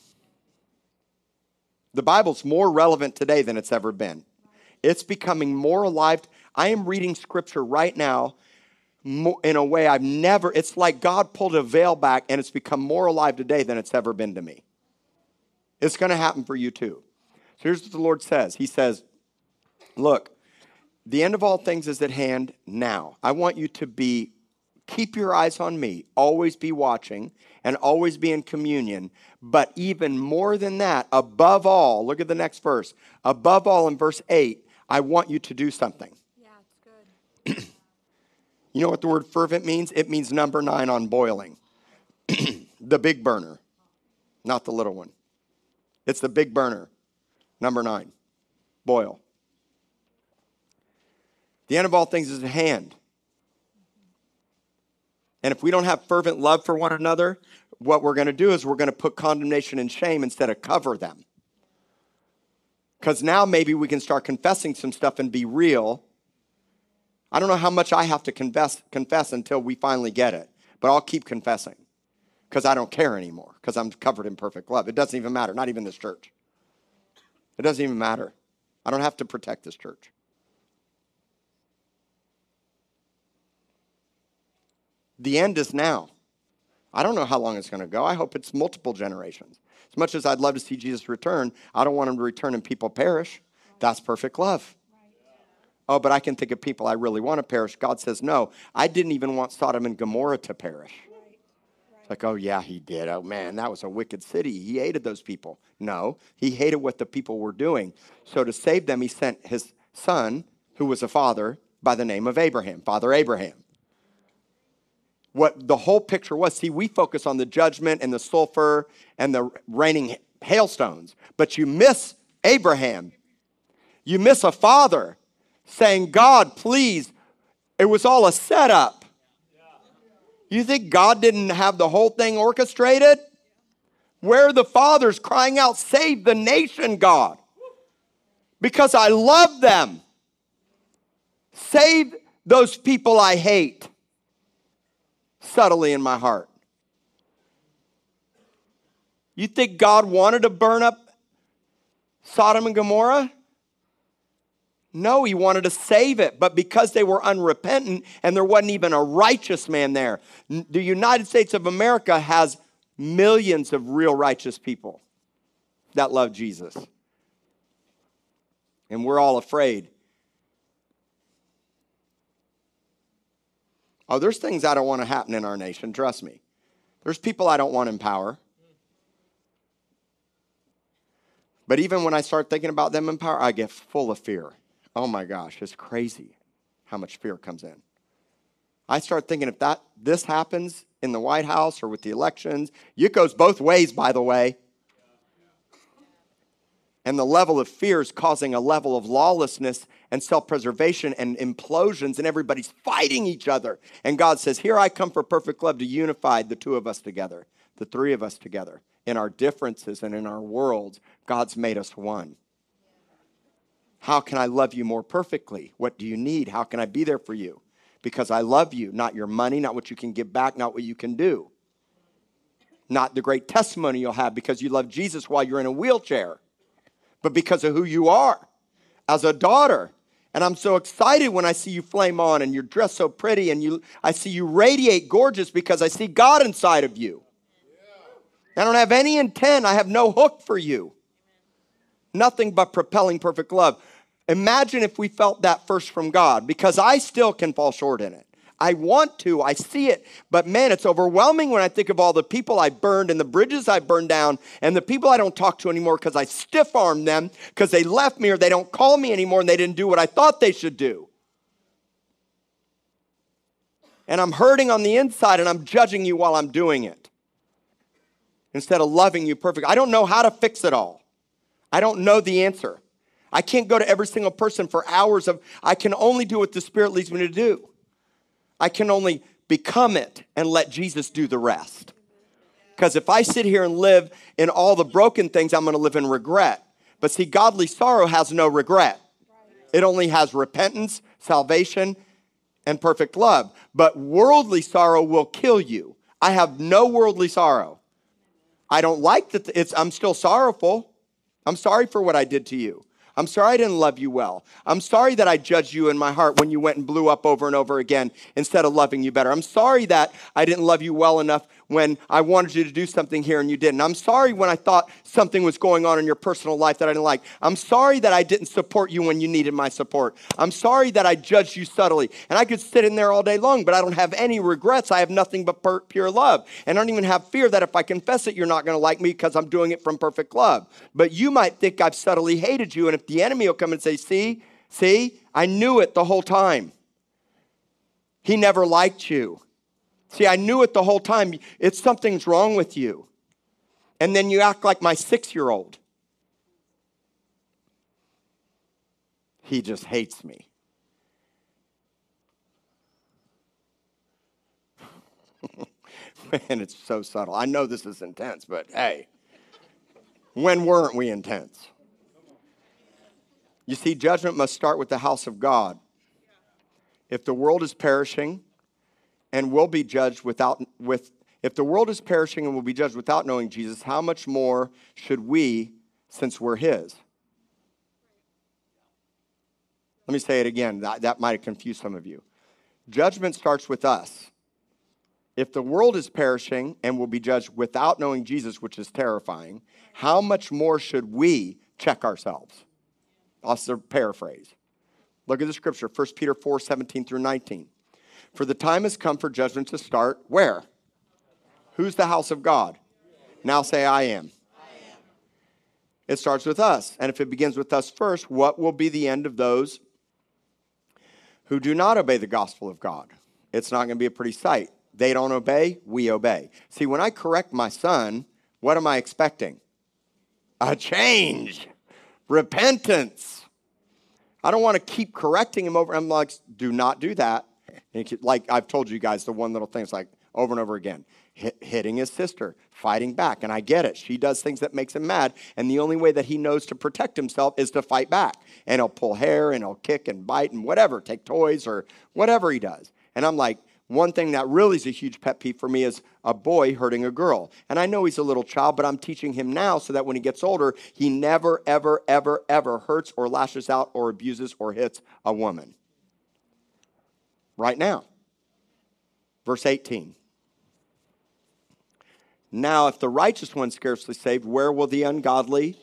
The Bible's more relevant today than it's ever been. It's becoming more alive. I am reading scripture right now in a way I've never, it's like God pulled a veil back and it's become more alive today than it's ever been to me. It's going to happen for you too. So here's what the Lord says He says, Look, the end of all things is at hand now. I want you to be, keep your eyes on me, always be watching, and always be in communion. But even more than that, above all, look at the next verse. Above all, in verse 8, I want you to do something. [CLEARS THROAT] You know what the word fervent means? It means number nine on boiling. [CLEARS THROAT] the big burner, not the little one. It's the big burner, number nine. Boil. The end of all things is at hand. And if we don't have fervent love for one another, what we're going to do is we're going to put condemnation and shame instead of cover them. Because now maybe we can start confessing some stuff and be real I don't know how much I have to confess, confess until we finally get it, but I'll keep confessing because I don't care anymore because I'm covered in perfect love. It doesn't even matter, not even this church. It doesn't even matter. I don't have to protect this church. The end is now. I don't know how long it's going to go. I hope it's multiple generations. As much as I'd love to see Jesus return, I don't want him to return and people perish. That's perfect love oh, but I can think of people I really want to perish. God says, no, I didn't even want Sodom and Gomorrah to perish. It's like, oh, yeah, he did. Oh, man, that was a wicked city. He hated those people. No, he hated what the people were doing. So to save them, he sent his son, who was a father, by the name of Abraham, Father Abraham. What the whole picture was see, we focus on the judgment and the sulfur and the raining hailstones, but you miss Abraham. You miss a father saying, God, please, it was all a setup. You think God didn't have the whole thing orchestrated? Where the fathers crying out, Save the nation, God? Because I love them. Save those people I hate subtly in my heart. You think God wanted to burn up Sodom and Gomorrah? No, he wanted to save it, but because they were unrepentant and there wasn't even a righteous man there, the United States of America has millions of real righteous people that love Jesus. And we're all afraid. Oh, there's things I don't want to happen in our nation, trust me. There's people I don't want in power. But even when I start thinking about them in power, I get full of fear. Oh my gosh, it's crazy how much fear comes in. I start thinking if that this happens in the White House or with the elections, it goes both ways, by the way. And the level of fear is causing a level of lawlessness and self preservation and implosions, and everybody's fighting each other. And God says, Here I come for perfect love to unify the two of us together, the three of us together. In our differences and in our worlds, God's made us one. How can I love you more perfectly? What do you need? How can I be there for you? Because I love you, not your money, not what you can give back, not what you can do, not the great testimony you'll have because you love Jesus while you're in a wheelchair, but because of who you are as a daughter. And I'm so excited when I see you flame on and you're dressed so pretty and you I see you radiate gorgeous because I see God inside of you. I don't have any intent, I have no hook for you. Nothing but propelling perfect love. Imagine if we felt that first from God, because I still can fall short in it. I want to, I see it, but man, it's overwhelming when I think of all the people I burned and the bridges I burned down and the people I don't talk to anymore because I stiff armed them because they left me or they don't call me anymore and they didn't do what I thought they should do. And I'm hurting on the inside and I'm judging you while I'm doing it instead of loving you perfectly. I don't know how to fix it all. I don't know the answer. I can't go to every single person for hours of, I can only do what the Spirit leads me to do. I can only become it and let Jesus do the rest. Because if I sit here and live in all the broken things, I'm going to live in regret. But see, godly sorrow has no regret, it only has repentance, salvation, and perfect love. But worldly sorrow will kill you. I have no worldly sorrow. I don't like that it's I'm still sorrowful. I'm sorry for what I did to you. I'm sorry I didn't love you well. I'm sorry that I judged you in my heart when you went and blew up over and over again instead of loving you better. I'm sorry that I didn't love you well enough when I wanted you to do something here and you didn't. I'm sorry when I thought something was going on in your personal life that I didn't like. I'm sorry that I didn't support you when you needed my support. I'm sorry that I judged you subtly. And I could sit in there all day long, but I don't have any regrets. I have nothing but pure love. And I don't even have fear that if I confess it, you're not going to like me because I'm doing it from perfect love. But you might think I've subtly hated you. And if the enemy will come and say, see, see, I knew it the whole time. He never liked you. See, I knew it the whole time. It's something's wrong with you. And then you act like my six year old. He just hates me. [LAUGHS] Man, it's so subtle. I know this is intense, but hey, when weren't we intense? You see, judgment must start with the house of God. If the world is perishing, and will be judged without with if the world is perishing and will be judged without knowing Jesus, how much more should we since we're his? Let me say it again. That, that might have confused some of you. Judgment starts with us. If the world is perishing and will be judged without knowing Jesus, which is terrifying, how much more should we check ourselves? I'll paraphrase. Look at the scripture, 1 Peter 4 17 through 19. For the time has come for judgment to start. Where? Who's the house of God? Now say, I am. It starts with us. And if it begins with us first, what will be the end of those who do not obey the gospel of God? It's not going to be a pretty sight. They don't obey, we obey. See, when I correct my son, what am I expecting? A change, repentance. I don't want to keep correcting him over. I'm like, do not do that like I've told you guys, the one little thing is like over and over again. Hit, hitting his sister, fighting back. And I get it. She does things that makes him mad. And the only way that he knows to protect himself is to fight back. And he'll pull hair and he'll kick and bite and whatever, take toys or whatever he does. And I'm like, one thing that really is a huge pet peeve for me is a boy hurting a girl. And I know he's a little child, but I'm teaching him now so that when he gets older, he never, ever, ever, ever hurts or lashes out or abuses or hits a woman right now. Verse 18. Now, if the righteous one scarcely saved, where will the ungodly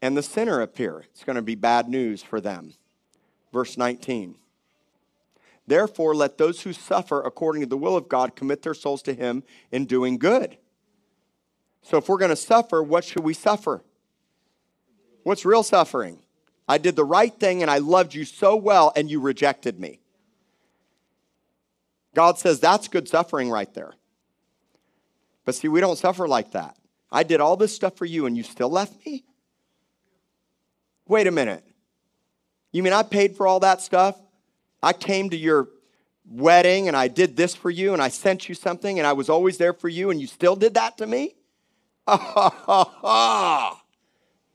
and the sinner appear? It's going to be bad news for them. Verse 19. Therefore, let those who suffer according to the will of God commit their souls to Him in doing good. So, if we're going to suffer, what should we suffer? What's real suffering? I did the right thing and I loved you so well and you rejected me. God says that's good suffering right there. But see, we don't suffer like that. I did all this stuff for you and you still left me? Wait a minute. You mean I paid for all that stuff? I came to your wedding and I did this for you and I sent you something and I was always there for you and you still did that to me? [LAUGHS]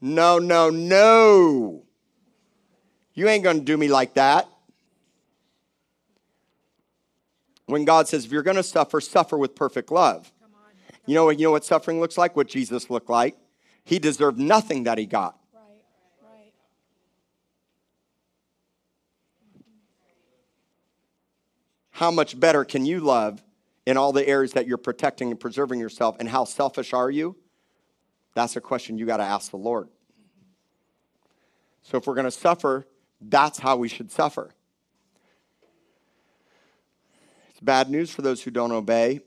no, no, no. You ain't going to do me like that. When God says, if you're going to suffer, suffer with perfect love. You know, you know what suffering looks like? What Jesus looked like? He deserved nothing that he got. Right, right. How much better can you love in all the areas that you're protecting and preserving yourself? And how selfish are you? That's a question you got to ask the Lord. So if we're going to suffer, that's how we should suffer. It's bad news for those who don't obey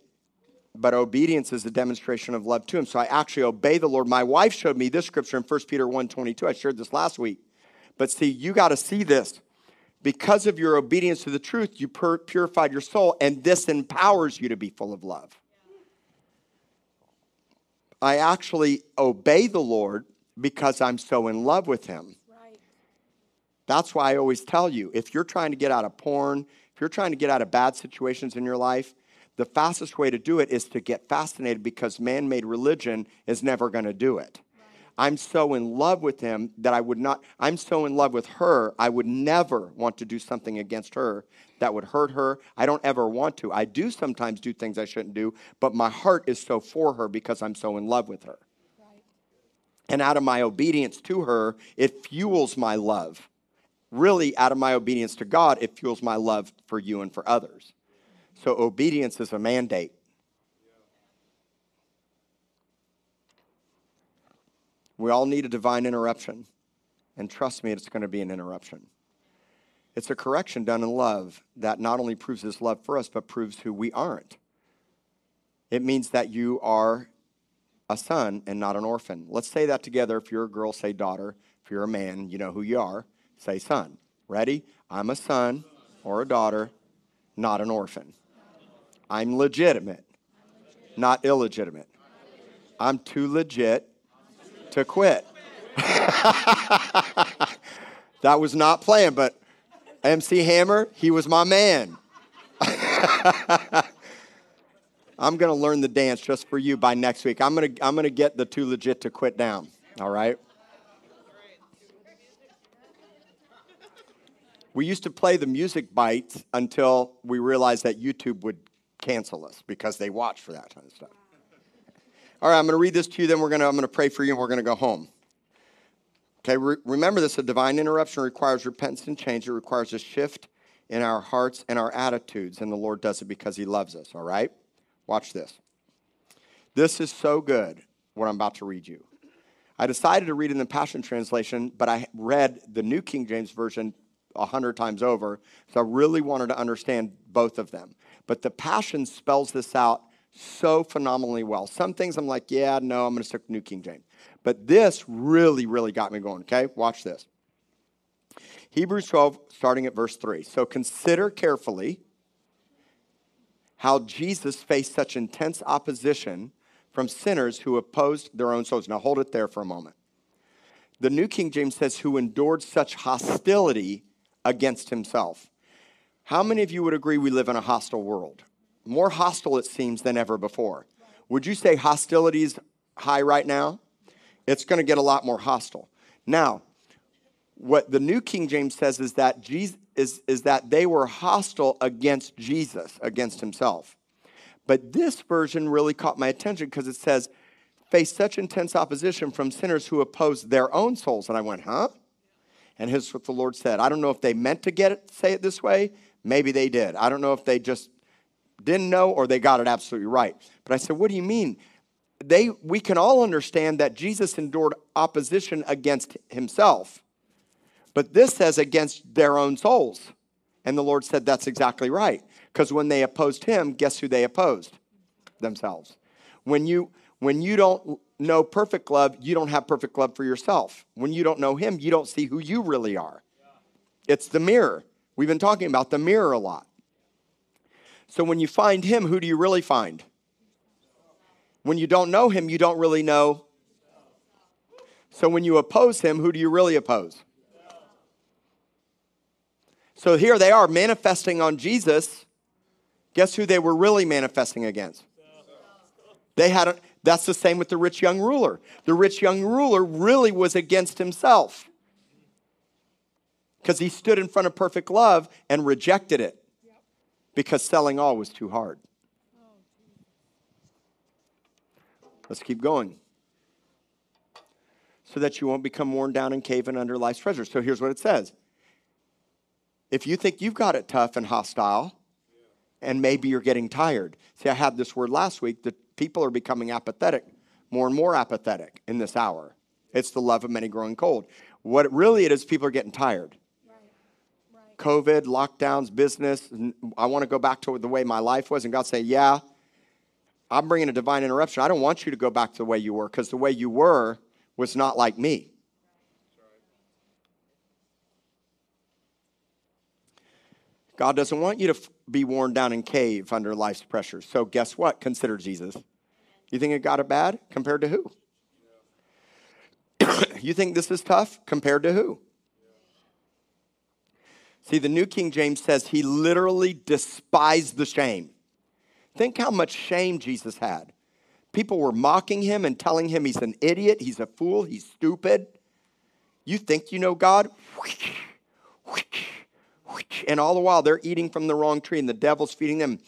but obedience is a demonstration of love to him. So I actually obey the Lord. My wife showed me this scripture in 1 Peter 1:22. I shared this last week. But see, you got to see this. Because of your obedience to the truth, you pur- purified your soul, and this empowers you to be full of love. I actually obey the Lord because I'm so in love with him. Right. That's why I always tell you if you're trying to get out of porn, if you're trying to get out of bad situations in your life, the fastest way to do it is to get fascinated because man made religion is never going to do it. I'm so in love with him that I would not, I'm so in love with her, I would never want to do something against her that would hurt her. I don't ever want to. I do sometimes do things I shouldn't do, but my heart is so for her because I'm so in love with her. Right. And out of my obedience to her, it fuels my love. Really, out of my obedience to God, it fuels my love for you and for others. So obedience is a mandate. We all need a divine interruption. And trust me, it's going to be an interruption. It's a correction done in love that not only proves his love for us, but proves who we aren't. It means that you are a son and not an orphan. Let's say that together. If you're a girl, say daughter. If you're a man, you know who you are. Say son. Ready? I'm a son or a daughter, not an orphan. I'm legitimate, not illegitimate. I'm too legit to quit. [LAUGHS] that was not planned, but MC Hammer, he was my man. [LAUGHS] I'm going to learn the dance just for you by next week. I'm going to I'm going to get the too legit to quit down, all right? We used to play the music bites until we realized that YouTube would cancel us because they watch for that kind of stuff. All right, I'm going to read this to you, then we're going to, I'm going to pray for you, and we're going to go home. Okay, re- remember this a divine interruption requires repentance and change. It requires a shift in our hearts and our attitudes, and the Lord does it because He loves us, all right? Watch this. This is so good, what I'm about to read you. I decided to read in the Passion Translation, but I read the New King James Version a hundred times over, so I really wanted to understand both of them. But the Passion spells this out so phenomenally well. Some things I'm like, yeah, no, I'm going to stick with New King James. But this really, really got me going, okay? Watch this. Hebrews 12, starting at verse 3. So consider carefully how Jesus faced such intense opposition from sinners who opposed their own souls. Now hold it there for a moment. The New King James says, who endured such hostility against himself. How many of you would agree we live in a hostile world? More hostile, it seems, than ever before. Would you say hostility is high right now? It's going to get a lot more hostile. Now, what the New King James says is that Jesus is, is that they were hostile against Jesus, against himself. But this version really caught my attention because it says, face such intense opposition from sinners who oppose their own souls. And I went, huh? And here's what the Lord said. I don't know if they meant to get it, say it this way, Maybe they did. I don't know if they just didn't know or they got it absolutely right. But I said, What do you mean? They, we can all understand that Jesus endured opposition against himself, but this says against their own souls. And the Lord said, That's exactly right. Because when they opposed him, guess who they opposed? Themselves. When you when you don't know perfect love, you don't have perfect love for yourself. When you don't know him, you don't see who you really are. It's the mirror. We've been talking about the mirror a lot. So when you find him, who do you really find? When you don't know him, you don't really know. So when you oppose him, who do you really oppose? So here they are manifesting on Jesus. Guess who they were really manifesting against? They had a, that's the same with the rich young ruler. The rich young ruler really was against himself because he stood in front of perfect love and rejected it because selling all was too hard. Let's keep going. So that you won't become worn down and cave in under life's treasures. So here's what it says If you think you've got it tough and hostile, and maybe you're getting tired. See, I had this word last week that people are becoming apathetic, more and more apathetic in this hour. It's the love of many growing cold. What really it is, people are getting tired. COVID, lockdowns, business. I want to go back to the way my life was. And God say, Yeah, I'm bringing a divine interruption. I don't want you to go back to the way you were because the way you were was not like me. God doesn't want you to f- be worn down and cave under life's pressures. So, guess what? Consider Jesus. You think it got it bad? Compared to who? [COUGHS] you think this is tough? Compared to who? See, the New King James says he literally despised the shame. Think how much shame Jesus had. People were mocking him and telling him he's an idiot, he's a fool, he's stupid. You think you know God? And all the while they're eating from the wrong tree and the devil's feeding them.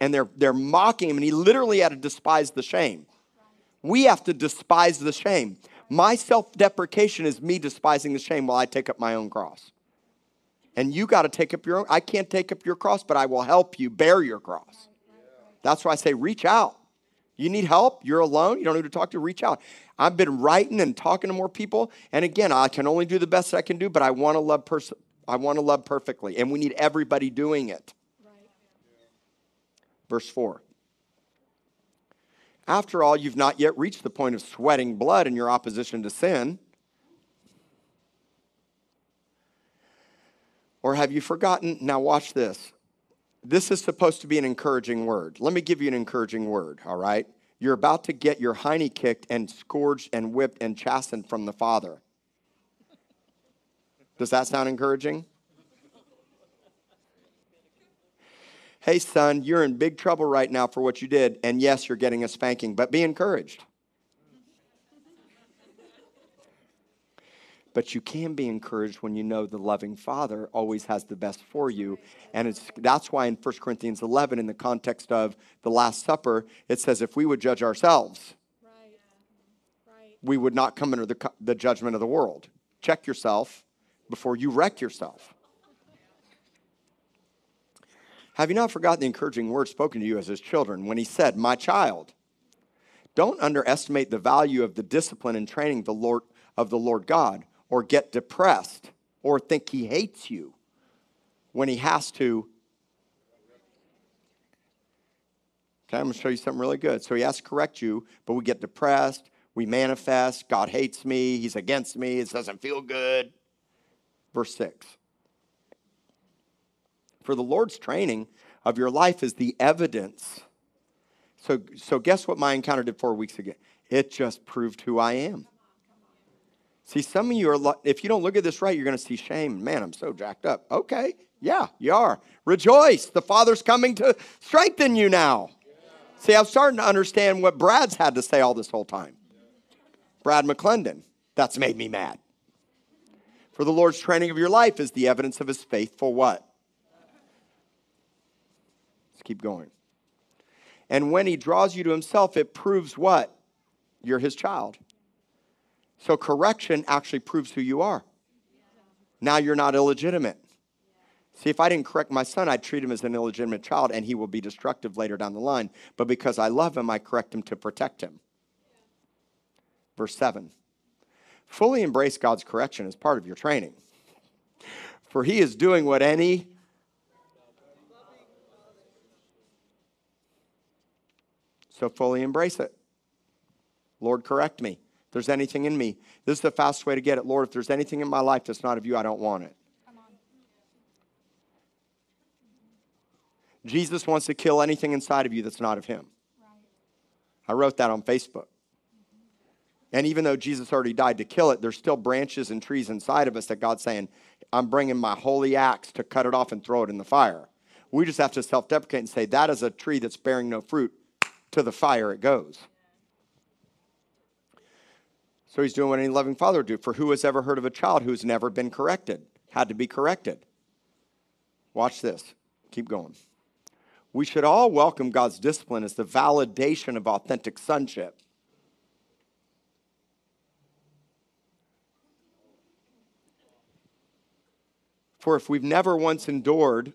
And they're, they're mocking him, and he literally had to despise the shame. We have to despise the shame. My self deprecation is me despising the shame while I take up my own cross. And you got to take up your own. I can't take up your cross, but I will help you bear your cross. That's why I say reach out. You need help, you're alone, you don't need to talk to, reach out. I've been writing and talking to more people, and again, I can only do the best I can do, but I want to love pers- I want to love perfectly, and we need everybody doing it. Verse 4. After all, you've not yet reached the point of sweating blood in your opposition to sin. Or have you forgotten? Now, watch this. This is supposed to be an encouraging word. Let me give you an encouraging word, all right? You're about to get your hiney kicked and scourged and whipped and chastened from the Father. Does that sound encouraging? Hey, son, you're in big trouble right now for what you did, and yes, you're getting a spanking, but be encouraged. but you can be encouraged when you know the loving father always has the best for you and that's why in 1 corinthians 11 in the context of the last supper it says if we would judge ourselves we would not come under the, the judgment of the world check yourself before you wreck yourself have you not forgotten the encouraging words spoken to you as his children when he said my child don't underestimate the value of the discipline and training the lord of the lord god or get depressed or think he hates you when he has to. Okay, I'm going to show you something really good. So he has to correct you, but we get depressed, we manifest, God hates me, he's against me, it doesn't feel good. Verse 6. For the Lord's training of your life is the evidence. So, so guess what my encounter did four weeks ago? It just proved who I am. See, some of you are, if you don't look at this right, you're going to see shame. Man, I'm so jacked up. Okay, yeah, you are. Rejoice. The Father's coming to strengthen you now. See, I'm starting to understand what Brad's had to say all this whole time. Brad McClendon. That's made me mad. For the Lord's training of your life is the evidence of his faithful what? Let's keep going. And when he draws you to himself, it proves what? You're his child. So correction actually proves who you are. Now you're not illegitimate. See, if I didn't correct my son, I'd treat him as an illegitimate child and he will be destructive later down the line. But because I love him, I correct him to protect him. Verse 7 Fully embrace God's correction as part of your training. For he is doing what any So fully embrace it. Lord, correct me. If there's anything in me, this is the fastest way to get it. Lord, if there's anything in my life that's not of you, I don't want it. Jesus wants to kill anything inside of you that's not of him. I wrote that on Facebook. And even though Jesus already died to kill it, there's still branches and trees inside of us that God's saying, I'm bringing my holy axe to cut it off and throw it in the fire. We just have to self deprecate and say, that is a tree that's bearing no fruit. To the fire it goes. So he's doing what any loving father would do. For who has ever heard of a child who's never been corrected, had to be corrected? Watch this. Keep going. We should all welcome God's discipline as the validation of authentic sonship. For if we've never once endured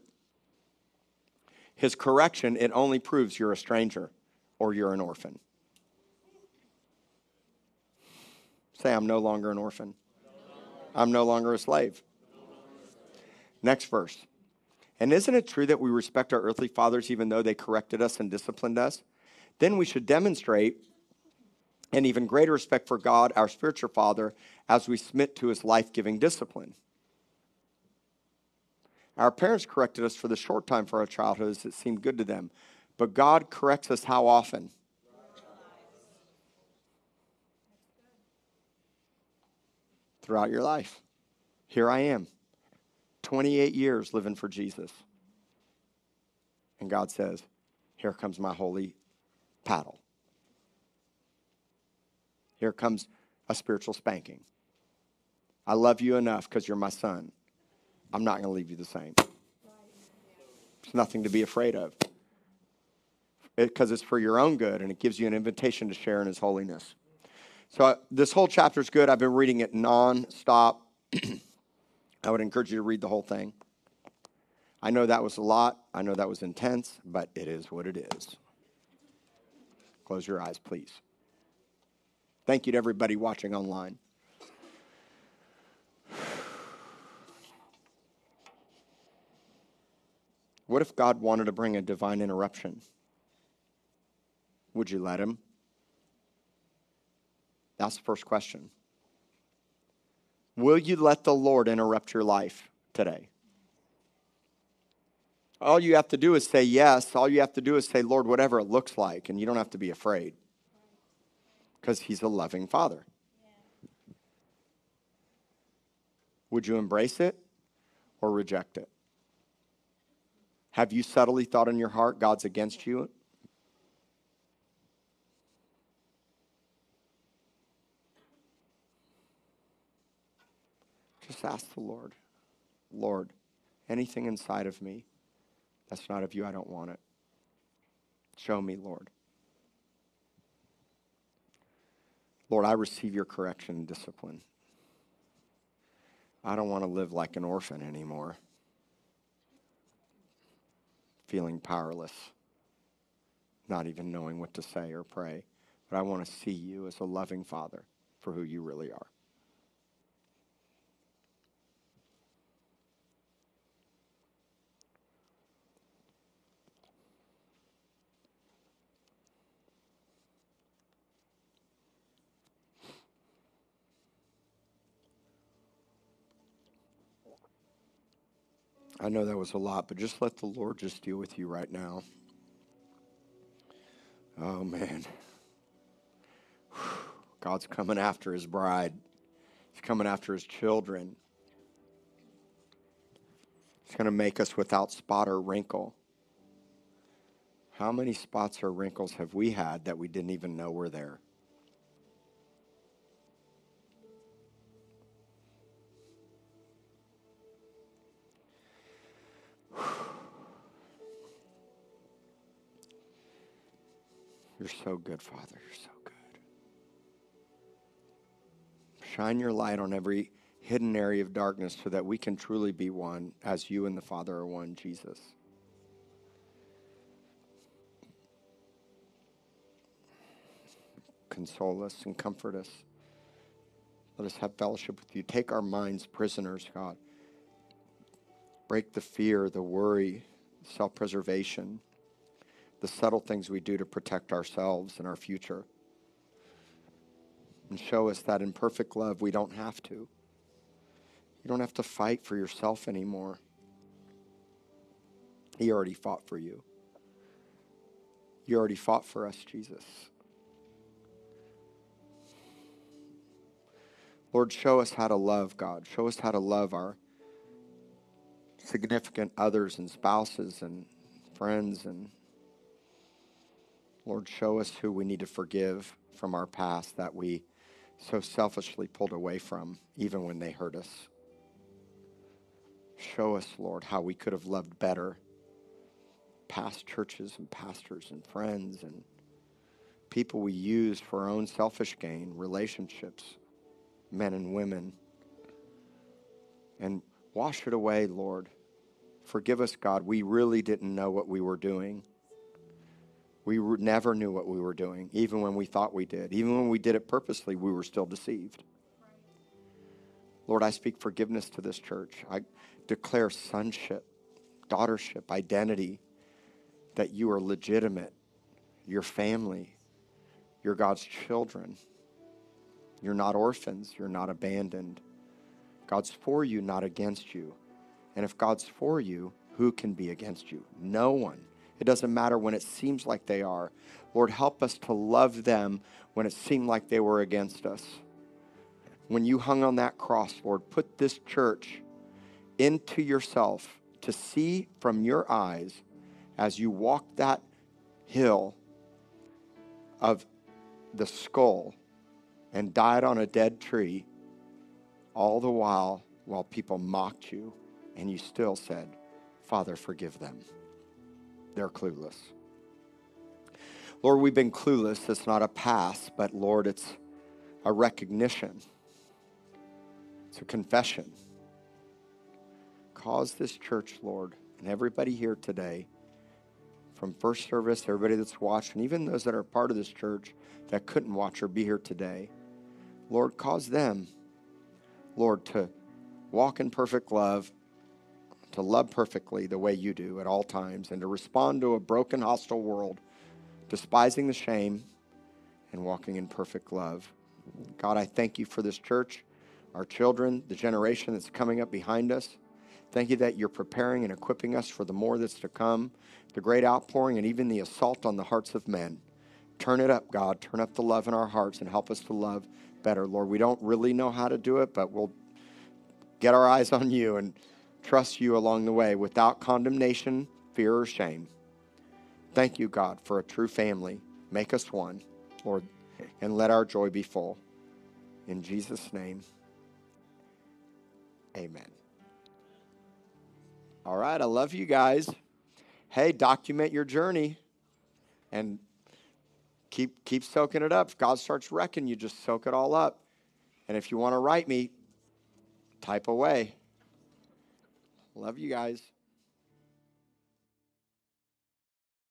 his correction, it only proves you're a stranger or you're an orphan. Say, I'm no longer an orphan. I'm no longer a slave. Next verse. And isn't it true that we respect our earthly fathers even though they corrected us and disciplined us? Then we should demonstrate an even greater respect for God, our spiritual father, as we submit to his life giving discipline. Our parents corrected us for the short time for our childhood as it seemed good to them. But God corrects us how often? Throughout your life. Here I am, 28 years living for Jesus. And God says, Here comes my holy paddle. Here comes a spiritual spanking. I love you enough because you're my son. I'm not going to leave you the same. There's nothing to be afraid of because it's for your own good and it gives you an invitation to share in his holiness. So, uh, this whole chapter is good. I've been reading it non-stop. [CLEARS THROAT] I would encourage you to read the whole thing. I know that was a lot. I know that was intense, but it is what it is. Close your eyes, please. Thank you to everybody watching online. [SIGHS] What if God wanted to bring a divine interruption? Would you let him? That's the first question. Will you let the Lord interrupt your life today? All you have to do is say yes. All you have to do is say, Lord, whatever it looks like, and you don't have to be afraid because He's a loving Father. Would you embrace it or reject it? Have you subtly thought in your heart God's against you? Just ask the Lord, Lord, anything inside of me that's not of you, I don't want it. Show me, Lord. Lord, I receive your correction and discipline. I don't want to live like an orphan anymore feeling powerless, not even knowing what to say or pray. But I want to see you as a loving Father for who you really are. I know that was a lot, but just let the Lord just deal with you right now. Oh, man. God's coming after his bride, he's coming after his children. He's going to make us without spot or wrinkle. How many spots or wrinkles have we had that we didn't even know were there? You're so good, Father. You're so good. Shine your light on every hidden area of darkness so that we can truly be one as you and the Father are one, Jesus. Console us and comfort us. Let us have fellowship with you. Take our minds prisoners, God. Break the fear, the worry, self preservation the subtle things we do to protect ourselves and our future. And show us that in perfect love, we don't have to. You don't have to fight for yourself anymore. He already fought for you. You already fought for us, Jesus. Lord, show us how to love God. Show us how to love our significant others and spouses and friends. And Lord, show us who we need to forgive from our past that we so selfishly pulled away from, even when they hurt us. Show us, Lord, how we could have loved better past churches and pastors and friends and people we use for our own selfish gain, relationships, men and women. And wash it away, Lord. Forgive us, God. We really didn't know what we were doing. We never knew what we were doing, even when we thought we did. Even when we did it purposely, we were still deceived. Lord, I speak forgiveness to this church. I declare sonship, daughtership, identity, that you are legitimate, your family, you're God's children. You're not orphans, you're not abandoned. God's for you, not against you. And if God's for you, who can be against you? No one. It doesn't matter when it seems like they are. Lord, help us to love them when it seemed like they were against us. When you hung on that cross, Lord, put this church into yourself to see from your eyes as you walk that hill of the skull and died on a dead tree, all the while, while people mocked you, and you still said, Father, forgive them. They're clueless. Lord, we've been clueless. It's not a pass, but Lord, it's a recognition, it's a confession. Cause this church, Lord, and everybody here today from first service, everybody that's watched, and even those that are part of this church that couldn't watch or be here today. Lord, cause them, Lord, to walk in perfect love, to love perfectly the way you do at all times, and to respond to a broken, hostile world, despising the shame and walking in perfect love. God, I thank you for this church, our children, the generation that's coming up behind us. Thank you that you're preparing and equipping us for the more that's to come, the great outpouring, and even the assault on the hearts of men. Turn it up, God. Turn up the love in our hearts and help us to love better. Lord, we don't really know how to do it, but we'll get our eyes on you and trust you along the way without condemnation, fear, or shame. Thank you, God, for a true family. Make us one, Lord, and let our joy be full. In Jesus' name, amen. All right, I love you guys. Hey, document your journey and keep keep soaking it up. If God starts wrecking you, just soak it all up. And if you want to write me, type away. Love you guys.